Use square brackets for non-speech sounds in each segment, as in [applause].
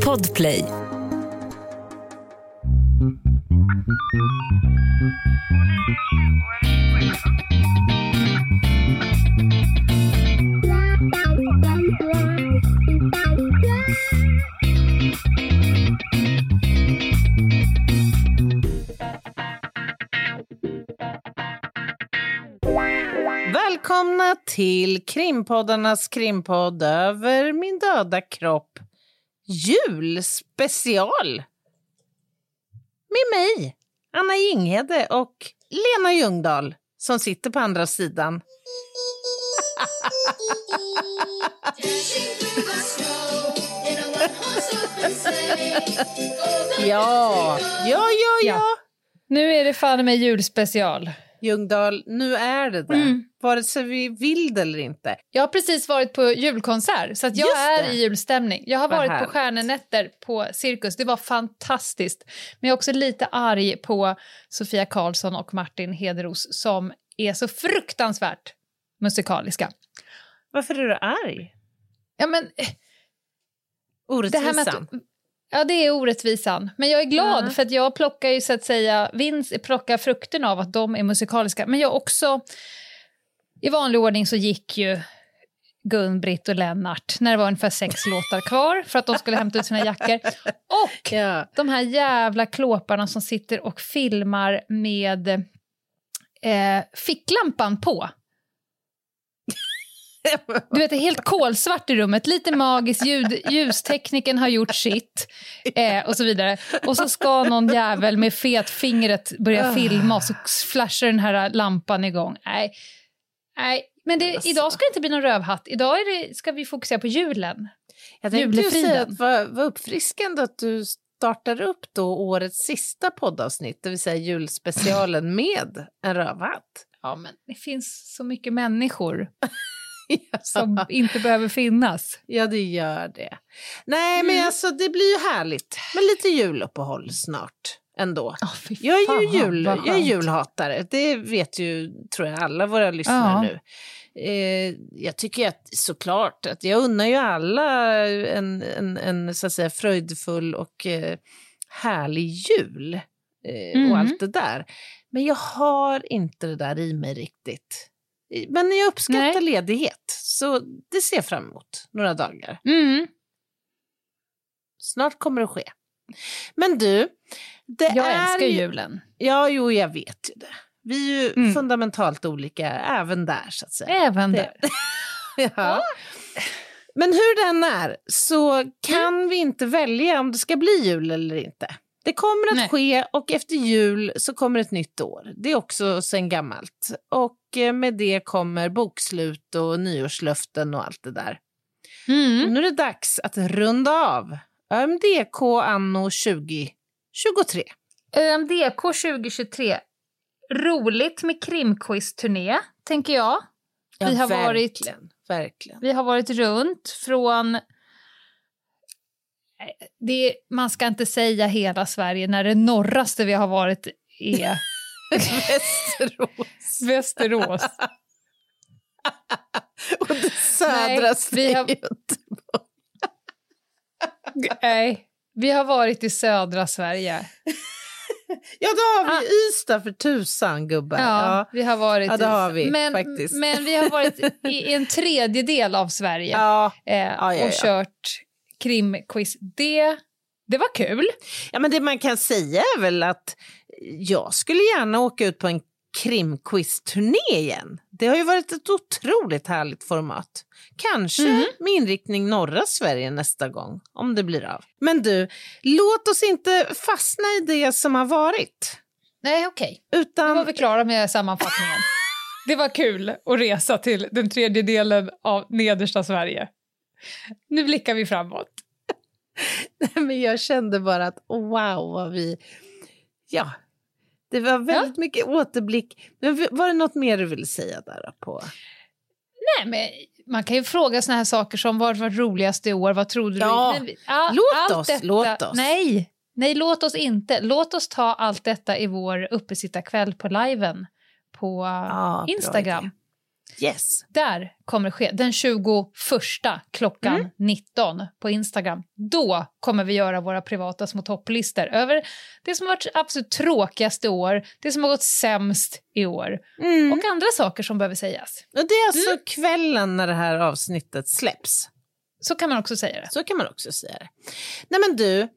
Podplay. Välkomna till krimpoddarnas krimpodd över min döda kropp. Julspecial! Med mig, Anna Jinghede och Lena Ljungdahl som sitter på andra sidan. [laughs] Ja, ja, ja, ja. Ja. Nu är det fan med julspecial. Ljungdahl, nu är det det. Mm. Vare sig vi vill det eller inte. Jag har precis varit på julkonsert, så att jag är i julstämning. Jag har Vad varit härligt. på Stjärnenätter på Cirkus. Det var fantastiskt. Men jag är också lite arg på Sofia Karlsson och Martin Hederos som är så fruktansvärt musikaliska. Varför är du arg? Ja, men, eh, Orättvisan? Ja, det är orättvisan. Men jag är glad Ja. för att jag plockar ju så att säga vinst, plockar frukten av att de är musikaliska. Men jag också, i vanlig ordning så gick ju Gun, Britt och Lennart när det var ungefär sex [laughs] låtar kvar för att de skulle hämta ut sina jackor. Och Ja. de här jävla klåparna som sitter och filmar med eh, ficklampan på. [laughs] Du vet, det är helt kolsvart i rummet, lite magiskt, ljud, ljustekniken har gjort sitt eh, och så vidare. Och så ska någon jävel med fetfingret börja filma och så flashar den här lampan igång. Nej, nej. men det, Alltså. idag ska det inte bli någon rövhatt. Idag det, ska vi fokusera på julen. Jag tänkte säga att vad, vad uppfriskande att du startar upp då årets sista poddavsnitt, det vill säga julspecialen med en rövhatt. Ja, men det finns så mycket människor [laughs] [laughs] som inte behöver finnas. Ja, det gör det. Nej, men Mm. alltså det blir ju härligt med lite juluppehåll snart ändå. Oh, Jag är ju jul, jag är julhatare, det vet ju tror jag alla våra lyssnare Ja. nu. Eh, jag tycker att såklart att jag unnar ju alla en, en, en så att säga fröjdfull och eh, härlig jul eh, Mm. och allt det där. Men jag har inte det där i mig riktigt. Men jag uppskattar Nej. ledighet, så det ser jag fram emot några dagar. Mm. Snart kommer det ske. Men du, det Jag är älskar ju- julen. Ja, jo, jag vet ju det. Vi är ju Mm. fundamentalt olika även där, så att säga. Även Det- där. [laughs] Ja. Men hur den är så kan Mm. vi inte välja om det ska bli jul eller inte. Det kommer att Nej. ske och efter jul så kommer ett nytt år. Det är också sen gammalt. Och eh, med det kommer bokslut och nyårslöften och allt det där. Mm. nu är det dags att runda av ÖMDK anno 2023. ÖMDK 2023. Roligt med krimquiz-turné, tänker jag. Vi har varit- verkligen, verkligen. Vi har varit runt från... Det, man ska inte säga hela Sverige när det norraste vi har varit är [laughs] Västerås. Västerås. [laughs] Och det Nej, södraste vi har- Göteborg. [laughs] Nej, vi har varit i södra Sverige. Ja, då har vi Ah. Ystad för tusan, gubbar. Ja, Ja. vi har varit Ja, det i- har vi men, faktiskt. Men vi har varit i en tredjedel av Sverige Ja. eh, och kört krimquiz. Det, det var kul. ja, men det man kan säga är väl att jag skulle gärna åka ut på en krimquiz-turné igen. Det har ju varit ett otroligt härligt format. Kanske Mhm. med inriktning norra Sverige nästa gång, om det blir av. Men du, låt oss inte fastna i det som har varit. Nej, okej. Nu Utan var vi klara med sammanfattningen. [laughs] Det var kul att resa till den tredje delen av nedersta Sverige. Nu blickar vi framåt. Men jag kände bara att oh, wow vad vi... Ja, det var väldigt mycket återblick. Men var det något mer du ville säga där på? Nej, men man kan ju fråga såna här saker som vad var roligast i år, vad trodde Ja, du? Men ja, låt oss, låt oss. Nej, nej, låt oss inte. Låt oss ta allt detta i vår uppesittarkväll på liven på Ja, Instagram. Yes. Där kommer det ske. Den 21 klockan Mm. 19 på Instagram. Då kommer vi göra våra privata små topplistor över det som har varit absolut tråkigaste år, det som har gått sämst i år Mm. och andra saker som behöver sägas. Och det är alltså kvällen när det här avsnittet släpps. Så kan man också säga det. Så kan man också säga det. Nej men du,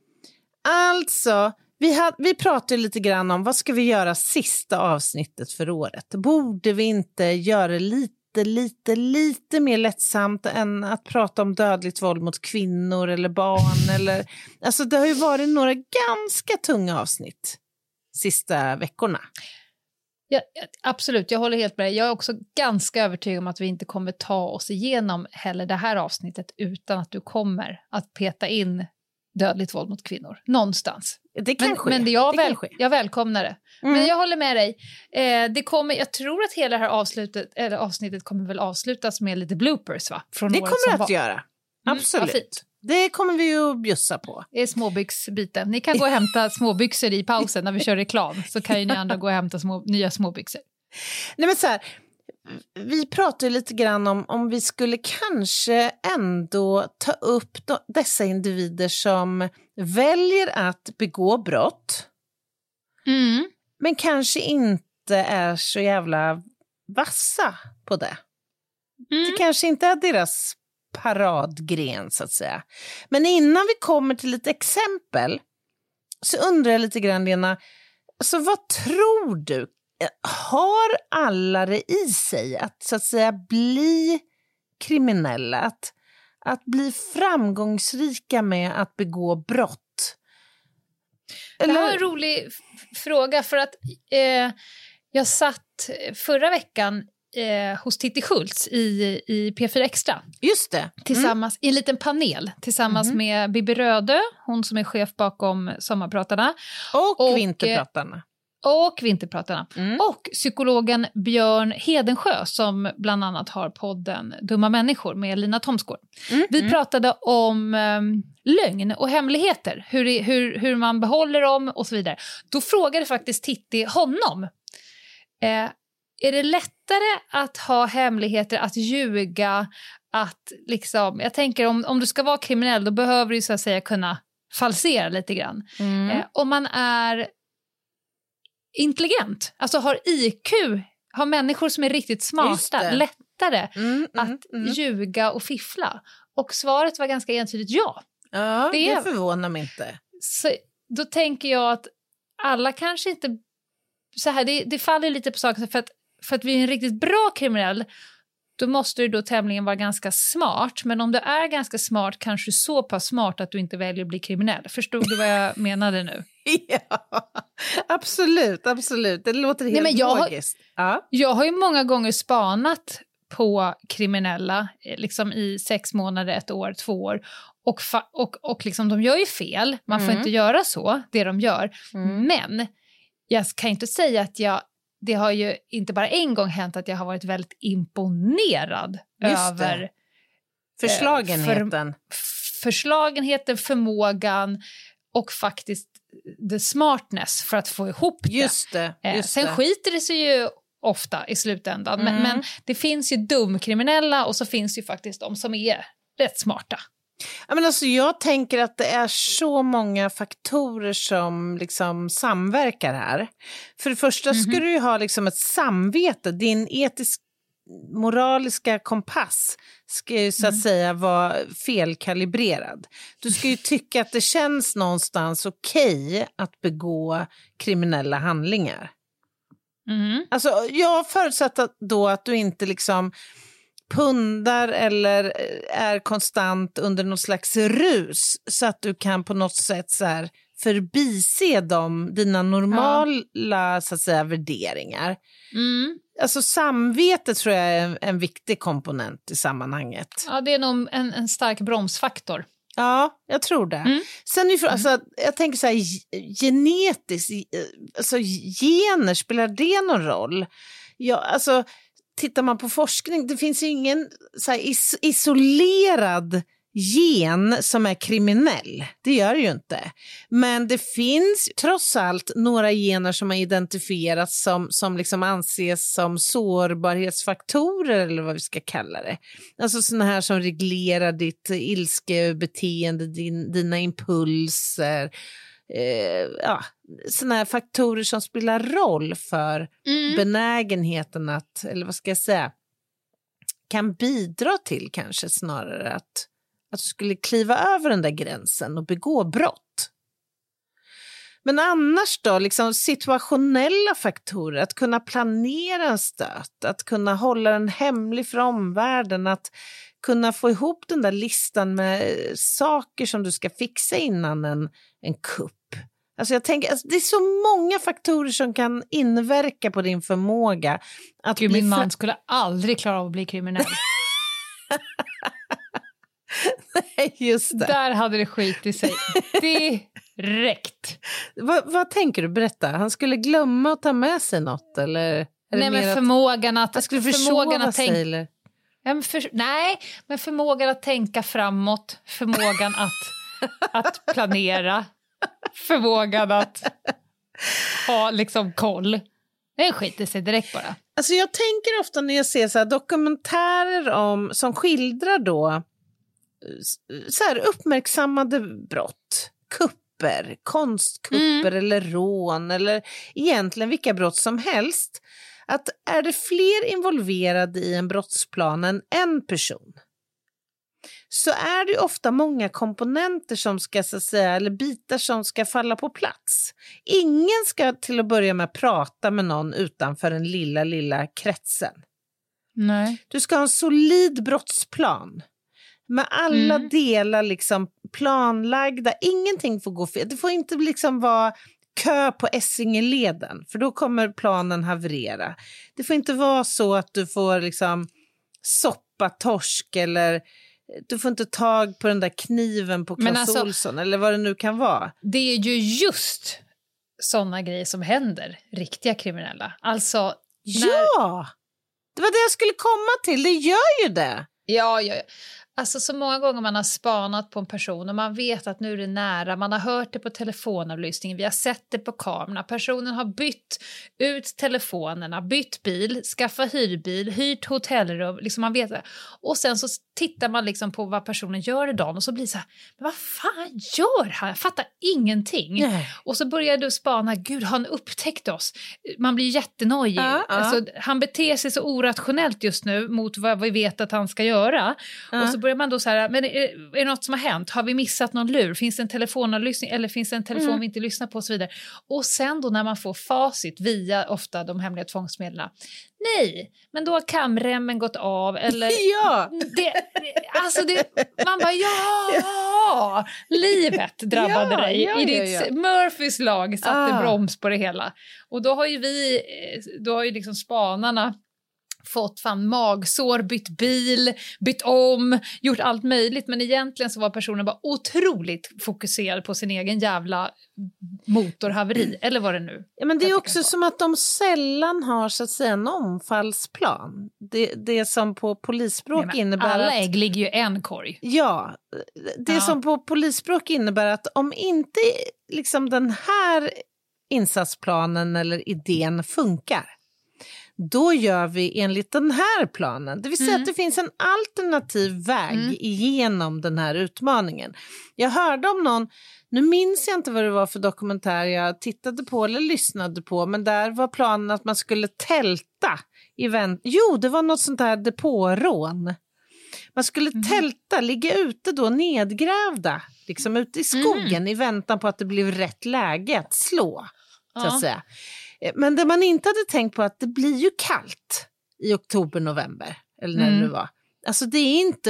alltså, vi, had, vi pratade lite grann om vad ska vi göra sista avsnittet för året. Borde vi inte göra det lite, lite, lite mer lättsamt än att prata om dödligt våld mot kvinnor eller barn? [laughs] eller, alltså det har ju varit några ganska tunga avsnitt sista veckorna. Ja, ja, absolut, jag håller helt med dig. Jag är också ganska övertygad om att vi inte kommer ta oss igenom heller det här avsnittet utan att du kommer att peta in dödligt våld mot kvinnor någonstans. Det kan Men, ske. men jag, det väl, ske. jag välkomnar det. Mm. Men jag håller med dig. Eh, det kommer, jag tror att hela det här avslutet, eller avsnittet kommer väl avslutas med lite bloopers va? Från Det kommer det var. att göra. Mm, Absolut. fint. det kommer vi ju att bjussa på. Det är småbyxbiten. Ni kan gå och hämta småbyxor i pausen när vi kör reklam så kan ju ni andra gå och hämta små, nya småbyxor. Nej, men så här, vi pratade lite grann om om vi skulle kanske ändå ta upp de, dessa individer som väljer att begå brott Mm. men kanske inte är så jävla vassa på det. Mm. Det kanske inte är deras paradgren, så att säga. Men innan vi kommer till lite exempel så undrar jag lite grann, Lena, alltså vad tror du? Har alla det i sig att så att säga bli kriminella? Att, att bli framgångsrika med att begå brott? Det här var en rolig fråga för att eh, jag satt förra veckan eh, hos Titti Schultz i, i P4 Extra Just det. tillsammans, i en liten panel tillsammans Mhm. med Bibi Rödö, hon som är chef bakom Sommarpratarna, Och, Och, Vinterpratarna. Och Vinterpratarna. Mm. Och psykologen Björn Hedensjö som bland annat har podden Dumma människor med Lina Thomsgård. Mm. Vi mm. pratade om um, lögn och hemligheter, hur, hur, hur man behåller dem och så vidare. Då frågade faktiskt Titti honom, eh, är det lättare att ha hemligheter, att ljuga, att liksom, jag tänker om, om du ska vara kriminell då behöver du så att säga kunna falsera lite grann. Mm. Eh, om man är intelligent, alltså har IQ, har människor som är riktigt smarta lättare Mm, mm, att mm. ljuga och fiffla? Och svaret var ganska entydigt ja. Ja, det- det förvånar mig inte. Så då tänker jag att alla kanske inte... Så här, det, det faller lite på saken, för att, för att vi är en riktigt bra kriminell då måste du då tämligen vara ganska smart. Men om du är ganska smart, kanske så pass smart att du inte väljer att bli kriminell. Förstod du vad jag [laughs] menade nu? Ja, absolut, absolut. Det låter helt men jag har- logiskt. Ja. Jag har ju många gånger spanat på kriminella eh, liksom i sex månader, ett år, två år. Och, och, och liksom, de gör ju fel, man får Mm. inte göra så, det de gör. Mm. Men jag kan inte säga att jag... Det har ju inte bara en gång hänt att jag har varit väldigt imponerad det. över Förslagenheten. f- förslagenheten, förmågan och faktiskt the smartness för att få ihop det. Just det. Eh, Just Sen det. skiter det sig ju ofta i slutändan. Men, Mm. men det finns ju dumkriminella och så finns det ju faktiskt de som är rätt smarta. Ja, men alltså, jag tänker att det är så många faktorer som liksom samverkar här. För det första Mhm. ska du ju ha liksom ett samvete, din etisk moraliska kompass ska ju så att Mm. säga vara felkalibrerad. Du ska ju tycka att det känns någonstans okej att begå kriminella handlingar. Mhm. Alltså, jag förutsätter då att du inte liksom pundar eller eh, är konstant under någon slags rus så att du kan på något sätt så här förbise dem, dina normala så att säga, värderingar. Mm. Alltså samvete tror jag är en, en viktig komponent i sammanhanget. Ja, det är nog en, en stark bromsfaktor. Ja, jag tror det. Mm. Sen ju, frå- alltså, jag tänker så här, ge- genetiskt, eh, alltså gener, spelar det någon roll? Ja, alltså, tittar man på forskning, det finns ju ingen så här, is, isolerad gen som är kriminell. Det gör det ju inte. Men det finns trots allt några gener som har identifierats som, som liksom anses som sårbarhetsfaktorer eller vad vi ska kalla det. Alltså sådana här som reglerar ditt ilskebeteende, din, dina impulser. Eh, ja, sådana här faktorer som spelar roll för Mm. benägenheten att, eller vad ska jag säga, kan bidra till kanske snarare att, att du skulle kliva över den där gränsen och begå brott. Men annars då, liksom situationella faktorer, att kunna planera en stöt, att kunna hålla den hemlig för omvärlden, att kunna få ihop den där listan med saker som du ska fixa innan en, en kupp. Alltså jag tänker, alltså det är så många faktorer som kan inverka på din förmåga att Gud, min man skulle aldrig klara av att bli kriminell. [laughs] Just det. Där hade det skit i sig direkt. [laughs] Vad, vad tänker du? Berätta. Han skulle glömma att ta med sig något eller? Nej, men att förmågan att... han skulle förmågan att sig tänka, eller? ja, för, nej, men förmågan att tänka framåt, förmågan att, att planera, förmågan att ha liksom koll. Det skiter sig direkt bara. Alltså jag tänker ofta när jag ser så dokumentärer om, som skildrar då eh, så här uppmärksammade brott, kupper, konstkupper eller rån eller egentligen vilka brott som helst. Att är det fler involverade i en brottsplan än en person så är det ofta många komponenter som ska, så säga, eller bitar som ska falla på plats. Ingen ska till att börja med prata med någon utanför den lilla, lilla kretsen. Nej. Du ska ha en solid brottsplan med alla Mm. delar liksom planlagda. Ingenting får gå fel. Det får inte liksom vara kö på Essingeleden, för då kommer planen haverera. Det får inte vara så att du får liksom soppa torsk eller du får inte tag på den där kniven på Clas alltså- eller vad det nu kan vara. Det är ju just såna grejer som händer riktiga kriminella. Alltså, när... Ja! Det var det jag skulle komma till. Det gör ju det. Ja, ja, ja. Alltså så många gånger man har spanat på en person och man vet att nu är det nära, man har hört det på telefonavlyssningen, vi har sett det på kamerorna, personen har bytt ut telefonerna, bytt bil, skaffat hyrbil, hyrt hotellrum, liksom man vet det. Och sen så tittar man liksom på vad personen gör idag och så blir det så här, men vad fan gör han? Jag fattar ingenting. Nej. Och så börjar du spana, gud har han upptäckt oss? Man blir jättenojig. Ja, ja. Alltså, han beter sig så orationellt just nu mot vad vi vet att han ska göra. Ja. Och så börjar man då så här, men är, är det något som har hänt? Har vi missat någon lur? Finns det en telefonavlyssning eller finns det en telefon Mm. vi inte lyssnar på och så vidare. Och sen då när man får facit via ofta de hemliga tvångsmedlen. Nej, men då har kamremmen gått av eller [laughs] Ja! det, alltså det, man bara ja, livet drabbade Ja, dig. ja, I ditt. Murphys lag satte Ah. broms på det hela. Och då har ju vi, eh, då har ju liksom spanarna fått fan magsår, bytt bil, bytt om, gjort allt möjligt. Men egentligen så var personen bara otroligt fokuserad på sin egen jävla motorhaveri, [clears throat] eller vad det nu Ja, men det är också som att de sällan har så att säga, en omfallsplan. Det, det som på polisspråk Nej, innebär Alla att... ägg ligger ju en korg. Ja, det Ja. som på polisspråk innebär att om inte liksom den här insatsplanen eller idén funkar, då gör vi enligt den här planen. Det vill säga Mm. att det finns en alternativ väg Mm. igenom den här utmaningen. Jag hörde om någon, nu minns jag inte vad det var för dokumentär jag tittade på eller lyssnade på, men där var planen att man skulle tälta. i vänt- Jo, det var något sånt här depårån. Man skulle Mhm. tälta, ligga ute då nedgrävda, liksom ute i skogen i väntan på att det blev rätt läge att slå. Så att säga. Eh, Men det man inte hade tänkt på att det blir ju kallt i oktober, november, eller när det Mm. nu var. Alltså det är inte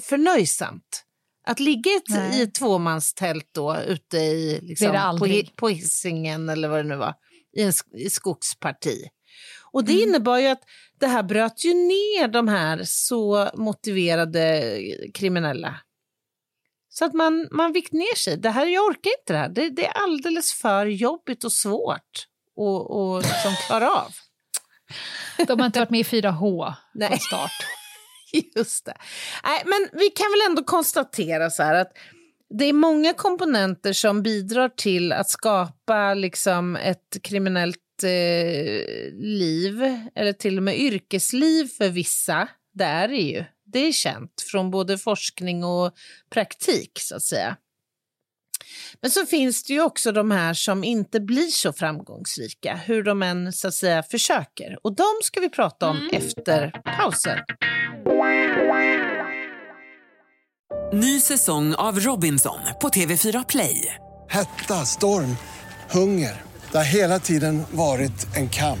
förnöjsamt. Att ligga i ett, Nej. i ett tvåmanstält då ute i, liksom, Det det på, på Hisingen eller vad det nu var, i en i skogsparti. Och det Mm. innebar ju att det här bröt ju ner de här så motiverade kriminella. Så att man, man vikt ner sig. Det här, jag orkar inte det här. Det, det är alldeles för jobbigt och svårt att och liksom klara av. De har inte varit med i 4H [laughs] Nej. från start. [laughs] Just det. Nej, men vi kan väl ändå konstatera så här att det är många komponenter som bidrar till att skapa liksom ett kriminellt eh, liv, eller till och med yrkesliv för vissa. Det är det ju. Det är känt från både forskning och praktik, så att säga. Men så finns det ju också de här som inte blir så framgångsrika, hur de än så att säga försöker. Och de ska vi prata om mm. efter pausen. Ny säsong av Robinson på TV4 Play. Hetta, storm, hunger. Det har hela tiden varit en kamp.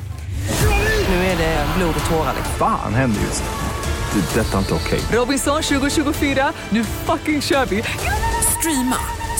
Nu är det blod och tårar. Fan händer just det. det detta är inte okej. Okay. Robinson 2024, nu fucking kör vi. Streama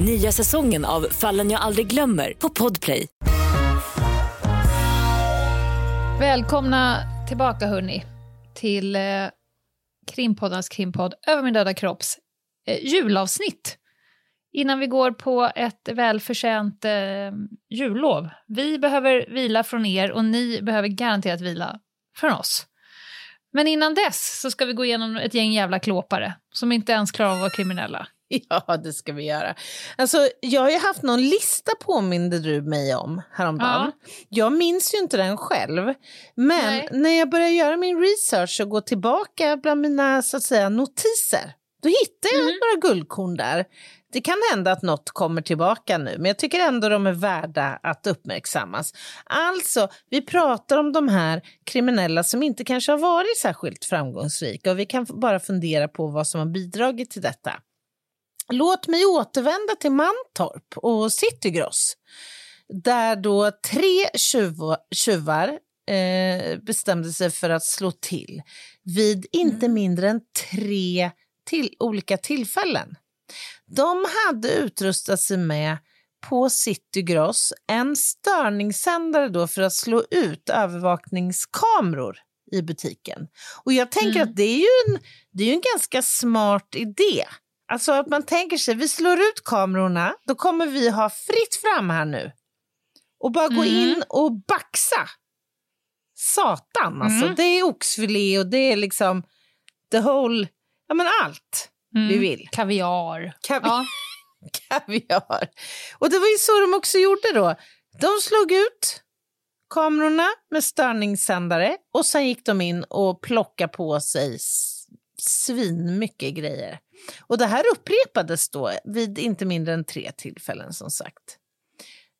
Nya säsongen av Fallen jag aldrig glömmer på Podplay. Välkomna tillbaka hörni till eh, Krimpoddarnas krimpodd Över min döda kropps eh, julavsnitt innan vi går på ett välförtjänt eh, jullov. Vi behöver vila från er och ni behöver garanterat vila från oss. Men innan dess så ska vi gå igenom ett gäng jävla klåpare som inte ens klarar av att vara kriminella. [laughs] Ja, det ska vi göra. Alltså, jag har ju haft någon lista påminde du mig om häromdagen. Ja. Jag minns ju inte den själv. Men Nej. när jag började göra min research och gå tillbaka bland mina så att säga, notiser då hittade jag mm. några guldkorn där det kan hända att något kommer tillbaka nu, men jag tycker ändå de är värda att uppmärksammas. Alltså, vi pratar om de här kriminella som inte kanske har varit särskilt framgångsrika och vi kan bara fundera på vad som har bidragit till detta. Låt mig återvända till Mantorp och Citygross där då tre tjuvar eh, bestämde sig för att slå till vid inte mm. mindre än tre till olika tillfällen. De hade utrustat sig med på Citygross en störningssändare då för att slå ut övervakningskameror i butiken. Och jag tänker mm. att det är, ju en, det är en ganska smart idé. Alltså att man tänker sig, vi slår ut kamerorna, då kommer vi ha fritt fram här nu. Och bara mm. gå in och baxa. Satan, alltså. Mm. Det är oxfilé och det är liksom the whole, ja men allt mm. vi vill. Kaviar. Kavi ja. [laughs] Kaviar. Och det var ju så de också gjorde då. De slog ut kamerorna med störningssändare och sen gick de in och plockade på sig svin mycket grejer. Och det här upprepades då vid inte mindre än tre tillfällen som sagt.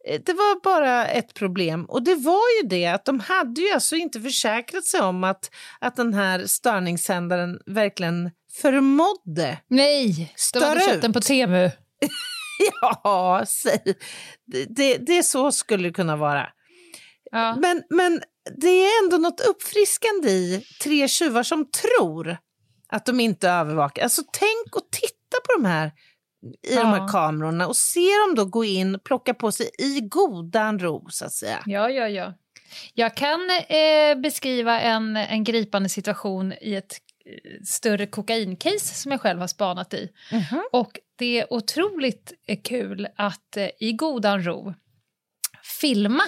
Eh, det var bara ett problem och det var ju det att de hade ju alltså inte försäkrat sig om att, att den här störningssändaren verkligen förmådde Nej, de hade köpt den på Temu. [laughs] ja, säg. Det, det, det, är så skulle det kunna vara. Ja. Men, men det är ändå något uppfriskande i tre tjuvar som tror att de inte övervakar. Alltså tänk och titta på de här i ja. de här kamerorna och se dem då gå in och plocka på sig i godan ro så att säga. Ja, ja, ja. Jag kan eh, beskriva en, en gripande situation i ett större kokaincase som jag själv har spanat i. Mm -hmm. Och det är otroligt kul att eh, i godan ro filma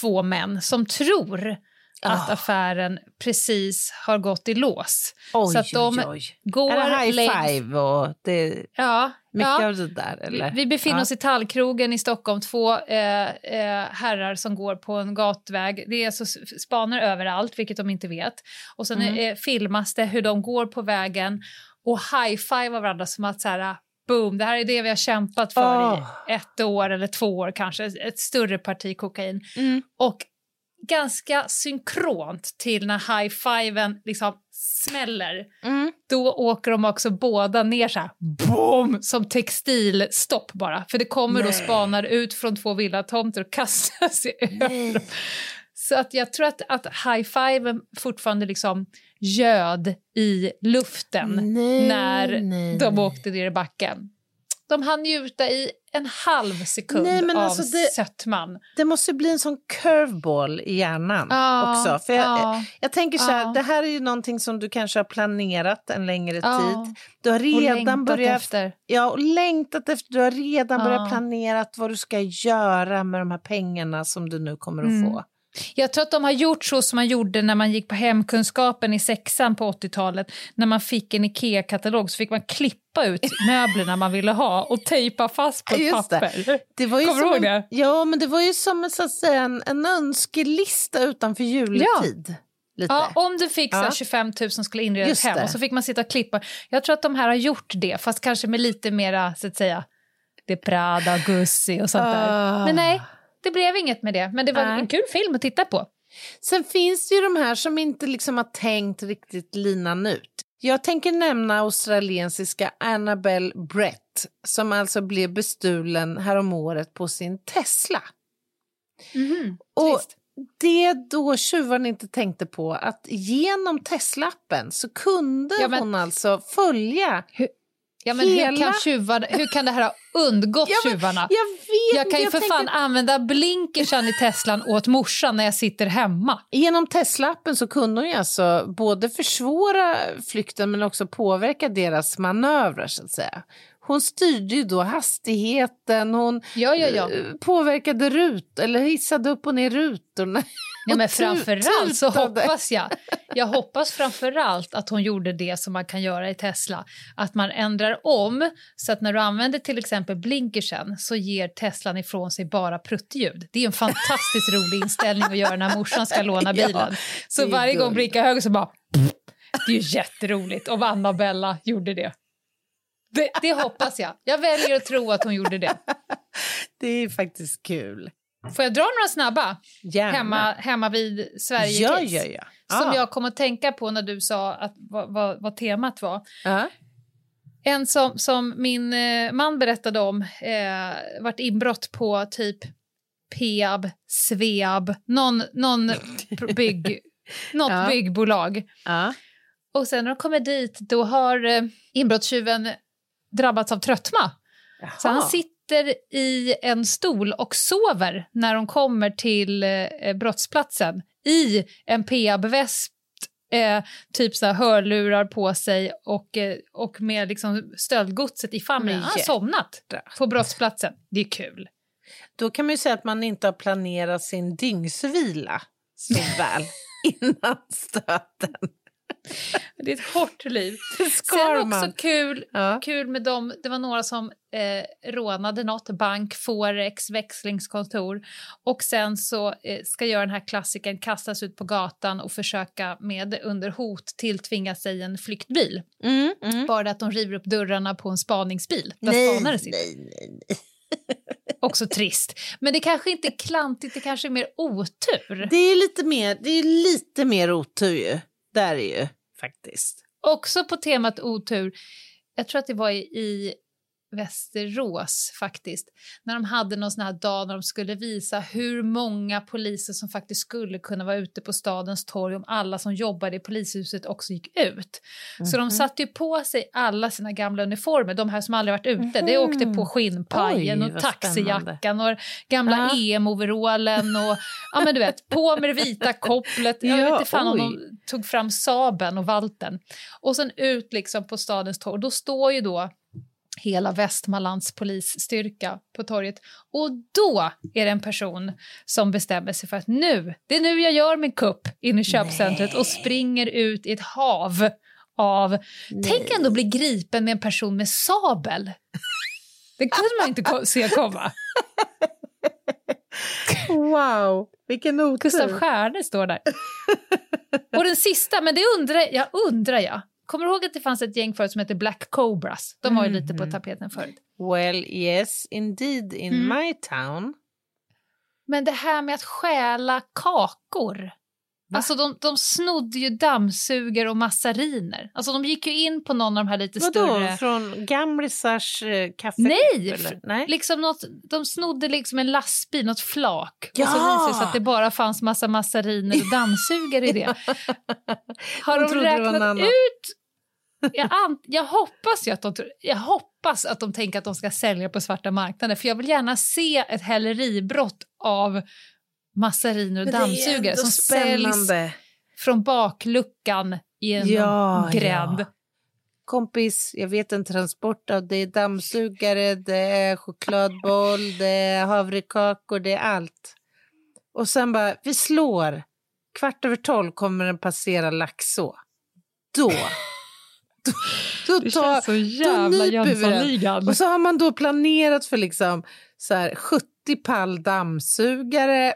två män som tror att oh. affären precis har gått i lås. Oj, så att de oj, oj. går... Är det high längs... five och det... Ja, mycket ja. av det där? Eller? Vi befinner ja. oss i Tallkrogen i Stockholm, två eh, eh, herrar som går på en gatväg. Det är alltså spanar överallt, vilket de inte vet. Och sen mm. eh, filmas det hur de går på vägen och high-fivar varandra som att så här, boom, det här är det vi har kämpat för oh. i ett år eller två år kanske, ett större parti kokain. Mm. Och ganska synkront till när high-fiven liksom smäller. Mm. Då åker de också båda ner så här, boom, som textilstopp bara. För det kommer Nej. då spanar ut från två villatomter och kastar sig över Så att jag tror att, att high-fiven fortfarande liksom göd i luften Nej, när nej, de nej. åkte ner i backen. De hann njuta i en halv sekund Nej, men av alltså det- sötman. Det måste bli en sån curveball i hjärnan Ja, också. För jag, ja. jag tänker så här, Ja. det här är ju någonting som du kanske har planerat en längre tid. Du har Och redan längtat börjat efter. Ja, och längtat efter. Du har redan Ja. börjat planera vad du ska göra med de här pengarna som du nu kommer att Mm. få. Jag tror att de har gjort så som man gjorde när man gick på hemkunskapen i sexan på 80-talet. När man fick en IKEA-katalog så fick man klippa ut möblerna man ville ha och tejpa fast på ett Just det. papper. Det var ju Kommer du ihåg det? Ja, men det var ju som en, så att säga, en, en önskelista utanför juletid. Lite. Ja, om du fick Ja. 25 000 som skulle inredas Just hem och så fick man sitta och klippa. Jag tror att de här har gjort det, fast kanske med lite mera, så att säga, det Prada, Gussi och sånt där. Ah. Men nej, det blev inget med det. Men det var Nej. en kul film att titta på. Sen finns det ju de här som inte liksom har tänkt riktigt linan ut. Jag tänker nämna australiensiska Annabelle Brett som alltså blev bestulen häromåret på sin Tesla. Och det då tjuven inte tänkte på att genom Tesla-appen så kunde Ja, men- hon alltså följa... Ja, men hur, Hela- kan tjuvar, hur kan det här ha undgått [laughs] Ja, tjuvarna? Jag vet Jag kan ju inte, för tänker- fan använda blinkersen i Teslan åt morsan när jag sitter hemma. Genom Tesla-appen så kunde hon ju alltså både försvåra flykten men också påverka deras manövrar så att säga. Hon styrde ju då hastigheten, hon Ja, ja, ja. eh, påverkade rut eller hissade upp och ner rutorna. [laughs] Ja, men framförallt så hoppas jag, jag hoppas framförallt att hon gjorde det som man kan göra i Tesla. Att man ändrar om så att när du använder till exempel blinkersen så ger Teslan ifrån sig bara pruttljud. Det är en fantastiskt rolig inställning att göra när morsan ska låna [laughs] bilen. så varje gång blickar höger så bara... Det är ju jätteroligt om Anna-Bella gjorde det. det. Det hoppas jag. Jag väljer att tro att hon gjorde det. [laughs] Det är faktiskt kul. Får jag dra några snabba Gärna. hemma, hemma vid Sverige Ja, ja, ja. Som Ja. jag kom att tänka på när du sa att, vad, vad, vad temat var. Ja. En som, som min eh, man berättade om, eh, vart inbrott på typ Peab, Sveab, någon, någon [laughs] bygg, något Ja. byggbolag. Ja. Och sen när de kommer dit, då har eh, inbrottstjuven drabbats av tröttma. Så han Jaha. Sitter i en stol och sover när de kommer till eh, brottsplatsen i en Peab-väst, eh, typ så här hörlurar på sig och, eh, och med liksom stöldgodset i famnen. Han har somnat på brottsplatsen. Det är kul. Då kan man ju säga att man inte har planerat sin dygnsvila så [laughs] väl innan stöten. [laughs] Det är ett hårt liv. [laughs] Sen också man. kul, Ja. kul med dem, det var några som eh, rånade något, bank, forex, växlingskontor och sen så eh, ska göra den här klassikern kastas ut på gatan och försöka med under hot tilltvinga sig en flyktbil. Mm, mm. Bara att de river upp dörrarna på en spaningsbil där Nej, spanare sitter. nej, nej, nej. [laughs] Också trist. Men det kanske inte är klantigt, det kanske är mer otur. Det är lite mer, det är lite mer otur ju. Där är ju faktiskt. Också på temat otur, jag tror att det var i, i Västerås faktiskt, när de hade någon sån här dag när de skulle visa hur många poliser som faktiskt skulle kunna vara ute på stadens torg om alla som jobbade i polishuset också gick ut. Så de satte ju på sig alla sina gamla uniformer, de här som aldrig varit ute. Det åkte på skinnpajen Oj, och taxijackan och gamla Ja. EM-overallen och ja men du vet, på med det vita [laughs] kopplet. Jag Ja, vet inte fan om oj. de tog fram Saben och valten. Och sen ut liksom på stadens torg. Då står ju då hela Västmanlands polisstyrka på torget. Och då är det en person som bestämmer sig för att nu, det är nu jag gör min kupp in i köpcentret och springer ut i ett hav av... Tänk ändå bli gripen med en person med sabel. Det kunde man inte se komma. Wow, vilken otur. Gustav Stjärne står där. Och den sista, men det undrar jag, undrar jag. Kommer du ihåg att det fanns ett gäng förut som hette Black Cobras? De var ju lite på tapeten förut. Well, yes, indeed, in Mm. my town. Men det här med att stjäla kakor. Alltså de, de snodde ju dammsuger och massariner. Alltså de gick ju in på någon av de här lite Vadå, större... från gamlisars eh, kaffe? Nej! Eller? Nej. Liksom något, de snodde liksom en lastbil, något flak. Ja! Och så visade det sig att det bara fanns massa massariner och dammsugare i det. [laughs] Har De de, räknat ut... Jag, jag, hoppas ju att de, jag hoppas att de tänker att de ska sälja på svarta marknaden för jag vill gärna se ett häleribrott av massariner och dammsugare som säljs spännande. från bakluckan i en Ja, gränd. ja. Kompis, jag vet en transport av det är dammsugare, det är chokladboll, det är havrekakor, det är allt. Och sen bara, vi slår. Kvart över tolv kommer den passera Laxå. Då, då, då, Det känns så jävla. Jönssonligan. Och så har man då planerat för liksom så här 70 pall dammsugare,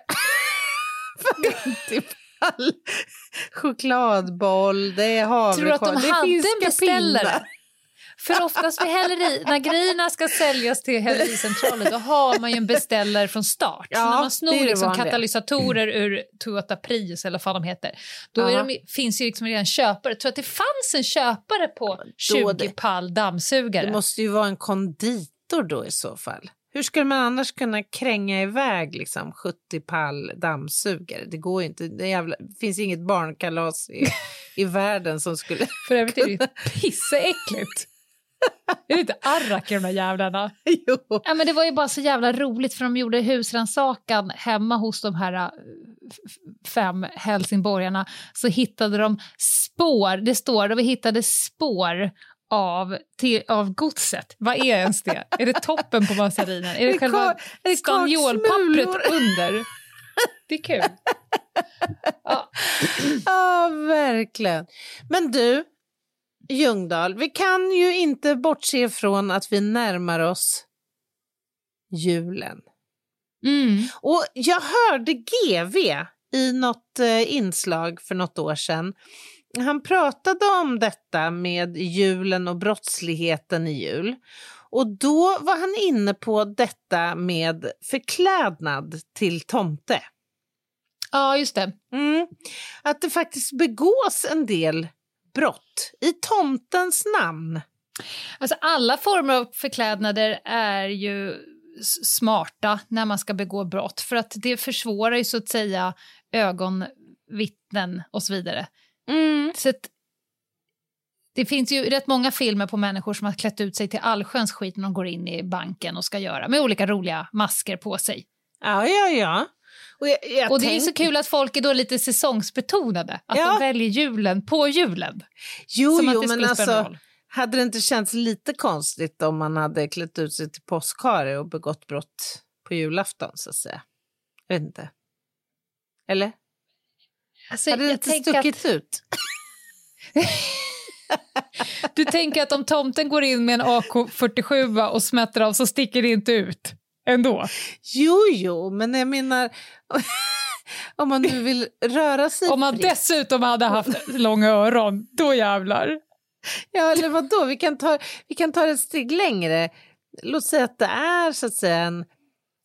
[laughs] 50 pall chokladboll, det är Tror du att havrekakor, de hade en beställare? För oftast vid häleri, när grejerna ska säljas till hälericentralen då har man ju en beställare från start. så Ja, när man snor liksom katalysatorer ur Toyota Prius eller vad de heter, då de, finns ju liksom redan köpare. Jag tror att det fanns en köpare på 20 det- pall dammsugare. Det måste ju vara en konditor då i så fall. Hur skulle man annars kunna kränga iväg liksom 70 pall dammsugare? Det går ju inte. Det, är jävla, det finns inget barnkalas i, i världen som skulle... [laughs] För övrigt är det ju pisseäckligt. Är det inte arrak i de där jävlarna? [laughs] jo. Ja, men det var ju bara så jävla roligt för de gjorde husrannsakan hemma hos de här äh, fem helsingborgarna så hittade de spår, det står att vi hittade spår av, till, av godset. Vad är ens det? är det toppen på massarinen? Är det själva det stanniolpappret kaksmulor? under? Det är kul. Ja, Ja, verkligen. Men du, Ljungdahl, vi kan ju inte bortse från att vi närmar oss julen. mm. Och jag hörde GV i något eh, inslag för något år sedan. Han pratade om detta med julen och brottsligheten i jul. Och då var han inne på detta med förklädnad till tomte. ja just det. Mm. Att det faktiskt begås en del brott i tomtens namn. Alltså alla former av förklädnader är ju smarta när man ska begå brott för att det försvårar ju så att säga ögonvittnen och så vidare. Så att, det finns ju rätt många filmer på människor som har klätt ut sig till allsköns skit när de går in i banken och ska göra med olika roliga masker på sig. Ja, ja, ja. Och, jag, jag och det är ju så tänk- kul att folk är då lite säsongsbetonade, att Ja. de väljer julen på julen. Jo, som jo men alltså, hade det inte känts lite konstigt om man hade klätt ut sig till påskhare och begått brott på julafton, så att säga? Jag vet inte. Eller? Alltså, hade det inte stuckit ut? Du tänker att om tomten går in med en AK47 och smätter av så sticker det inte ut ändå? Jo, jo, men jag menar om man nu vill röra sig Om man fritt. dessutom hade haft långa öron, då jävlar. Ja, eller vad då? Vi kan ta, vi kan ta det ett steg längre. Låt säga att det är så att säga en,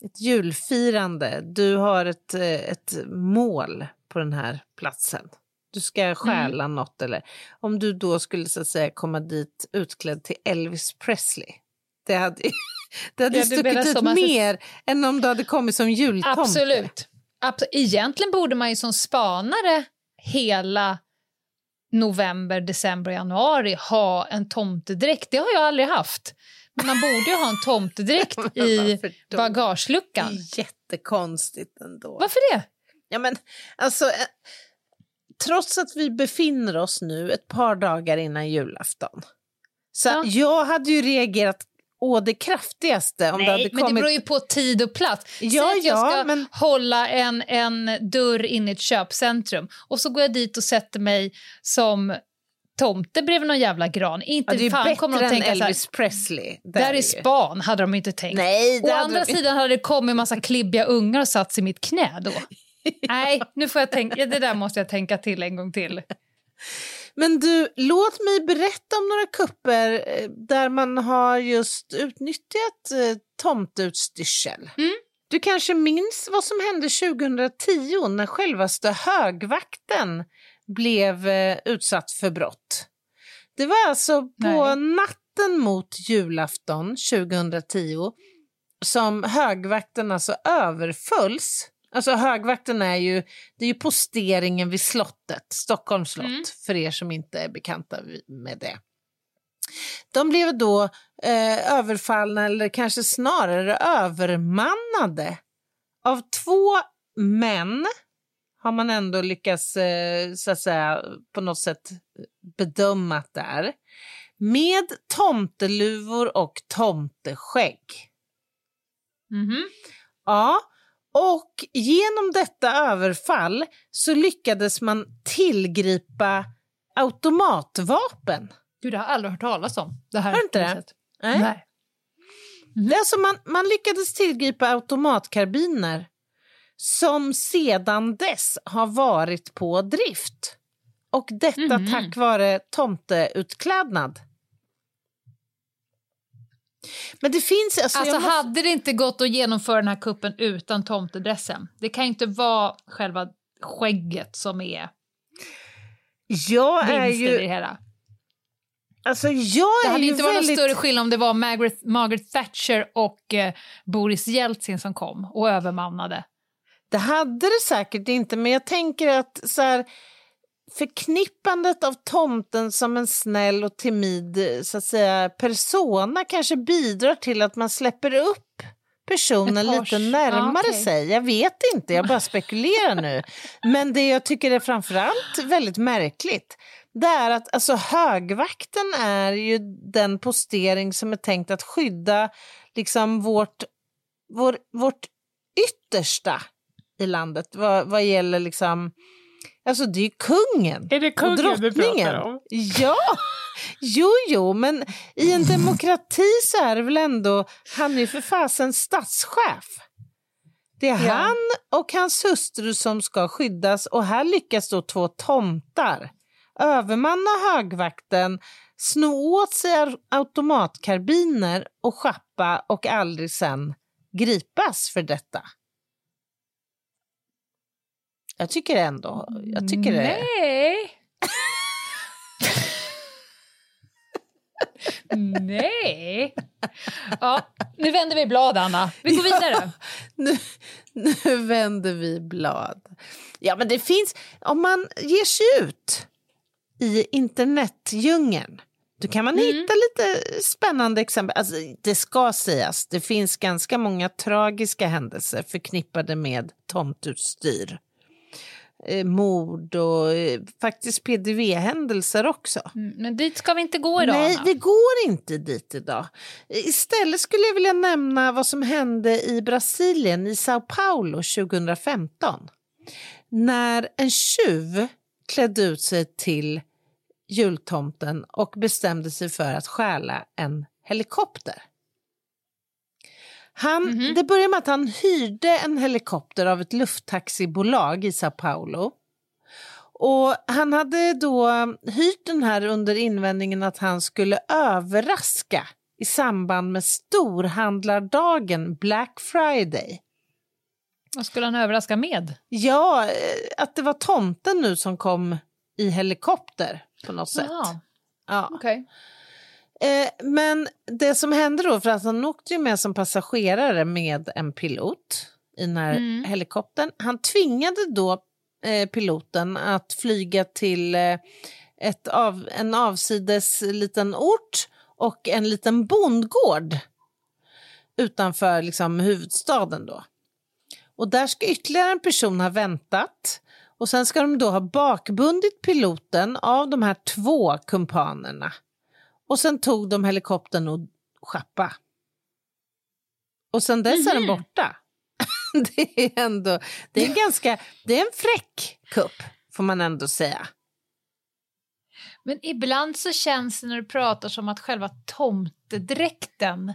ett julfirande. Du har ett, eh, ett mål på den här platsen. Du ska stjäla Mm. något eller om du då skulle så att säga komma dit utklädd till Elvis Presley. Det hade, det hade Ja, stuckit ut mer än om du hade kommit som jultomte. Absolut. Abs- Egentligen borde man ju som spanare hela november, december januari ha en tomtedräkt. Det har jag aldrig haft. Men man borde ju ha en tomtedräkt [laughs] i bagageluckan. jättekonstigt ändå. Varför det? Ja, men alltså, eh, trots att vi befinner oss nu ett par dagar innan julafton. Så Ja. jag hade ju reagerat å det kraftigaste om det hade Nej, men kommit... det beror ju på tid och plats. Ja, Säg att jag ja, ska men- hålla en, en dörr in i ett köpcentrum och så går jag dit och sätter mig som tomte bredvid någon jävla gran. Inte ja, fan kommer de än tänka så här, Elvis Presley. Det där är span, hade de inte tänkt. Nej, Å andra de- sidan hade det kommit en massa klibbiga ungar och satt i mitt knä då. Nej, nu får jag tänka, det där måste jag tänka till en gång till. Men du, låt mig berätta om några kupper eh, där man har just utnyttjat eh, tomteutstyrsel. Mm. Du kanske minns vad som hände 2010 när självaste högvakten blev eh, utsatt för brott. Det var alltså på Nej. natten mot julafton 2010 som högvakten alltså överfölls. Alltså högvakten är ju, det är ju posteringen vid slottet, Stockholms slott, Mm. för er som inte är bekanta med det. De blev då eh, överfallna, eller kanske snarare övermannade, av två män har man ändå lyckats eh, så att säga, på något sätt bedöma att det är. Med tomteluvor och tomteskägg. Mhm. Ja, och genom detta överfall så lyckades man tillgripa automatvapen. Gud, det har jag aldrig hört talas om. Det här Har du inte det? Nej. Nej. Är alltså man, man lyckades tillgripa automatkarbiner som sedan dess har varit på drift. Och detta Mhm. tack vare tomteutklädnad. Men det finns... Alltså, Alltså måste- hade det inte gått att genomföra den här kuppen utan tomtedressen? Det kan ju inte vara själva skägget som är jag är vinsten i det ju... hela. Alltså jag Det är hade ju inte varit väldigt... någon större skillnad om det var Margaret, Margaret Thatcher och eh, Boris Jeltsin som kom och övermannade. Det hade det säkert inte, men jag tänker att så här, förknippandet av tomten som en snäll och timid så att säga, persona kanske bidrar till att man släpper upp personen lite närmare ja, okej. sig. Jag vet inte, jag bara spekulerar nu. Men det jag tycker är framförallt väldigt märkligt det är att alltså, högvakten är ju den postering som är tänkt att skydda liksom vårt, vår, vårt yttersta i landet vad, vad gäller liksom... Alltså det är ju kungen Är det och drottningen. Ja, jo, jo, men i en demokrati så är det väl ändå... Han är ju för fasen statschef. Det är Ja. han och hans hustru som ska skyddas och här lyckas då två tomtar övermanna högvakten, sno åt sig ar- automatkarbiner och schappa och aldrig sen gripas för detta. Jag tycker ändå... Jag tycker det... Nej. Nej. Ja, nu vänder vi blad, Anna. Vi går vidare. [laughs] nu, nu vänder vi blad. Ja, men det finns... Om man ger sig ut i internetdjungeln då kan man hitta lite spännande exempel. Alltså, det ska sägas, det finns ganska många tragiska händelser förknippade med tomtutstyr. Eh, mord och eh, faktiskt PDV-händelser också. Mm, Men dit ska vi inte gå idag, Nej, Anna. vi går inte dit idag. Istället skulle jag vilja nämna vad som hände i Brasilien, i Sao Paulo 2015. När en tjuv klädde ut sig till jultomten och bestämde sig för att stjäla en helikopter. Han, Det började med att han hyrde en helikopter av ett lufttaxibolag i Sao Paulo. Och han hade då hyrt den här under invändningen att han skulle överraska i samband med storhandlardagen Black Friday. Vad skulle han överraska med? Ja, eh, att det var tomten nu som kom i helikopter på något sätt. Jaha, Ja. okej. Eh, men det som hände då, för att han åkte ju med som passagerare med en pilot i den här Mm. helikoptern. Han tvingade då eh, piloten att flyga till eh, ett av, en avsides liten ort och en liten bondgård utanför liksom, huvudstaden. Då. Och där ska ytterligare en person ha väntat och sen ska de då ha bakbundit piloten av de här två kumpanerna. Och sen tog de helikoptern och schappa. Och sen dess är den borta. [laughs] det är ändå, det är en ganska, det är en fräck kupp får man ändå säga. Men ibland så känns det när du pratar som att själva tomtedräkten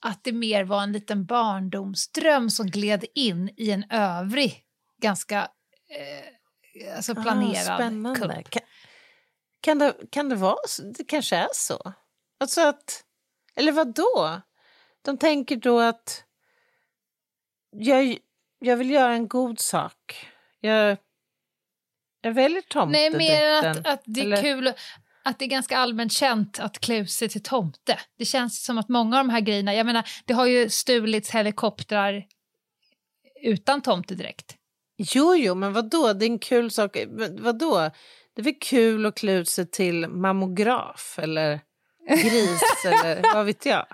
att det mer var en liten barndomsdröm som gled in i en övrig ganska eh, alltså planerad Ah, spännande. kupp. Kan, det, kan det vara så? Det kanske är så. Alltså att, eller vad då? De tänker då att jag, jag vill göra en god sak. Jag, jag väljer Nej, tomtedräkten. mer att, att det är Eller- kul att det är ganska allmänt känt att klä sig till tomte. Det känns som att många av de här grejerna, jag menar, det har ju stulits helikoptrar utan tomtedräkt. Jo, jo, men vadå? Det är en kul sak. Men Vadå? Det är väl kul att klä ut sig till mammograf eller gris [laughs] eller vad vet jag.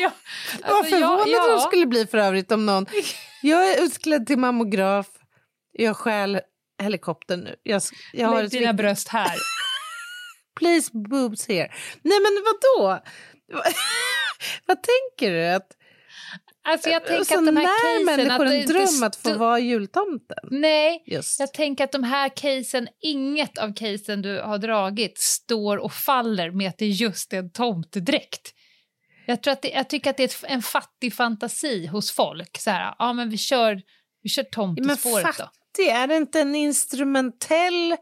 Ja, [laughs] Vad alltså, förvånad ja, ja. skulle bli för övrigt om någon... [laughs] Jag är utklädd till mammograf, jag stjäl helikoptern nu. Jag, jag har Lägg dina bröst här. Please boobs here. Nej men vadå? vad tänker du? Att, Alltså jag tänker så att de här när människor en dröm att få vara jultomten? Nej, Just. jag tänker att de här casen, inget av casen du har dragit står och faller med att det är just en tomtedräkt. Jag, tror att det, jag tycker att det är en fattig fantasi hos folk. Så här, ja men vi kör, vi kör Men tomtespåret då. fattig, är det inte en instrumentell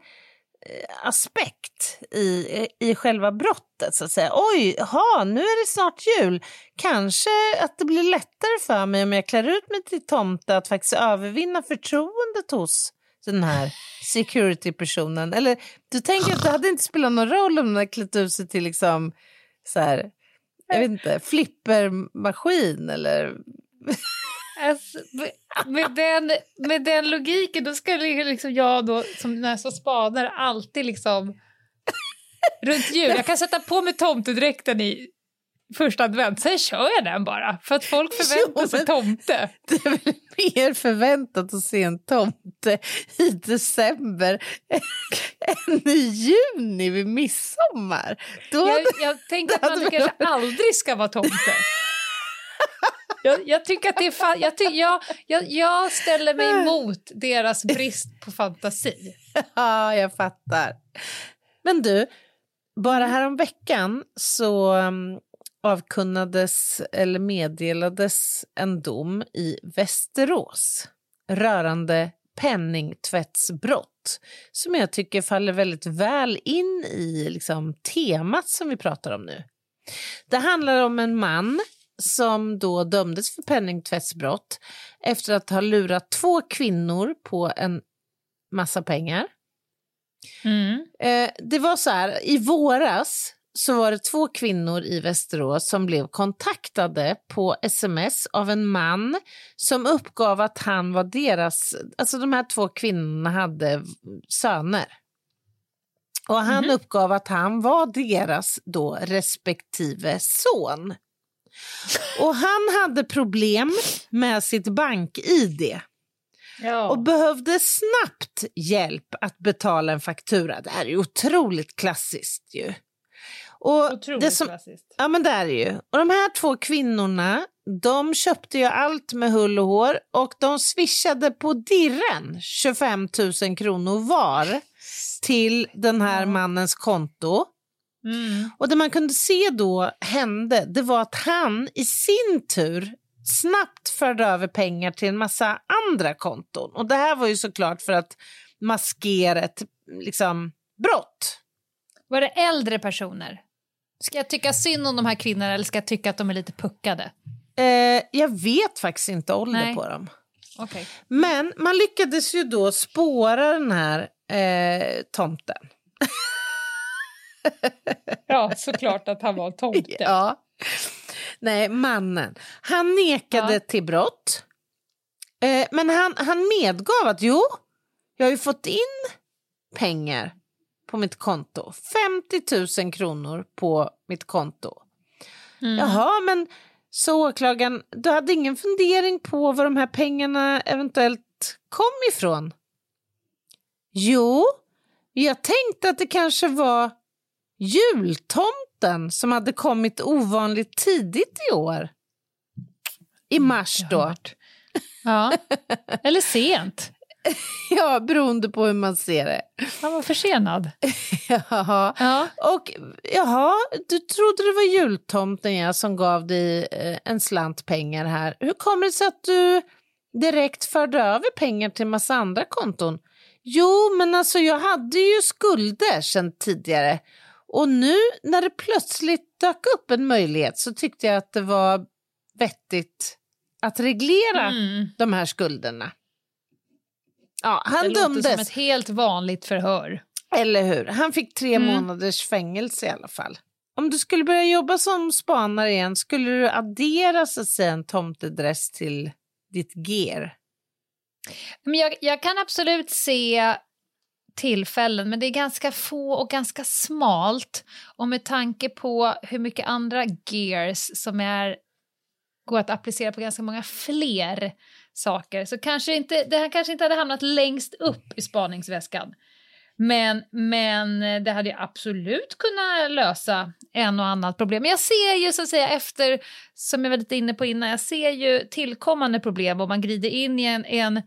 aspekt i, i själva brottet? Så att säga. Oj, ha, nu är det snart jul. Kanske att det blir lättare för mig om jag klär ut mig till tomte att faktiskt övervinna förtroendet hos den här security-personen. Eller du tänker att det hade inte spelat någon roll om den hade klätt ut sig till liksom så här, jag vet inte, flippermaskin eller Alltså, med, den, med den logiken då skulle liksom jag då som nästa spanare alltid liksom runt jul, jag kan sätta på mig tomtedräkten i första advent, sen kör jag den bara för att folk förväntar Jo, sig tomte. Det är väl mer förväntat att se en tomte i december än i juni vid midsommar. Då Jag, jag tänker att man kanske aldrig ska vara tomte. [laughs] Jag, jag tycker att det är fa- jag, ty- jag, jag, jag ställer mig emot deras brist på fantasi. [laughs] Ja, jag fattar. Men du, bara härom veckan så um, avkunnades eller meddelades en dom i Västerås rörande penningtvättsbrott som jag tycker faller väldigt väl in i liksom, temat som vi pratar om nu. Det handlar om en man som då dömdes för penningtvättsbrott efter att ha lurat två kvinnor på en massa pengar. Mm. Eh, det var så här, i våras så var det två kvinnor i Västerås som blev kontaktade på sms av en man som uppgav att han var deras, alltså de här två kvinnorna hade söner. Och han uppgav att han var deras då respektive son. Och han hade problem med sitt bank-id och behövde snabbt hjälp att betala en faktura. Det här är ju otroligt klassiskt ju. Och Otroligt det som, klassiskt. Ja men det är det ju. Och de här två kvinnorna, de köpte ju allt med hull och hår och de swishade på dirren 25 000 kronor var till den här mannens konto. Mm. Och det man kunde se då hände, det var att han i sin tur snabbt förde över pengar till en massa andra konton. Och det här var ju såklart för att maskera ett liksom, brott. Var det äldre personer? Ska jag tycka synd om de här kvinnorna eller ska jag tycka att de är lite puckade? Eh, jag vet faktiskt inte ålder på dem. Okej. Men man lyckades ju då spåra den här eh, tomten. [laughs] [laughs] Ja, såklart att han var tomte. Ja. Nej, mannen. Han nekade Ja. till brott. Eh, men han, han medgav att jo, jag har ju fått in pengar på mitt konto. 50 000 kronor på mitt konto. Mm. Jaha, men så åklagaren, du hade ingen fundering på var de här pengarna eventuellt kom ifrån? Jo, jag tänkte att det kanske var jultomten som hade kommit ovanligt tidigt i år. I mars då. Ja. [laughs] Eller sent. Ja, beroende på hur man ser det. Han var försenad. [laughs] Jaha. Ja. Och jaha, du trodde det var jultomten ja, som gav dig eh, en slant pengar här. Hur kommer det sig att du direkt förde över pengar till massa andra konton? Jo, men alltså jag hade ju skulder sedan tidigare och nu när det plötsligt dök upp en möjlighet så tyckte jag att det var vettigt att reglera Mm. de här skulderna. Ja, Det han låter som dömdes, ett helt vanligt förhör. eller hur? Han fick tre Mm. månaders fängelse i alla fall. Om du skulle börja jobba som spanare igen, skulle du addera så att säga, en tomtedress till ditt gear? Men jag, jag kan absolut se tillfällen, men det är ganska få och ganska smalt. Och med tanke på hur mycket andra gears som är, går att applicera på ganska många fler saker så kanske inte, det här kanske inte hade hamnat längst upp i spaningsväskan. Men, men det hade ju absolut kunnat lösa en och annat problem. Men jag ser ju så att säga efter, som jag var lite inne på innan, jag ser ju tillkommande problem om man glider in i en, en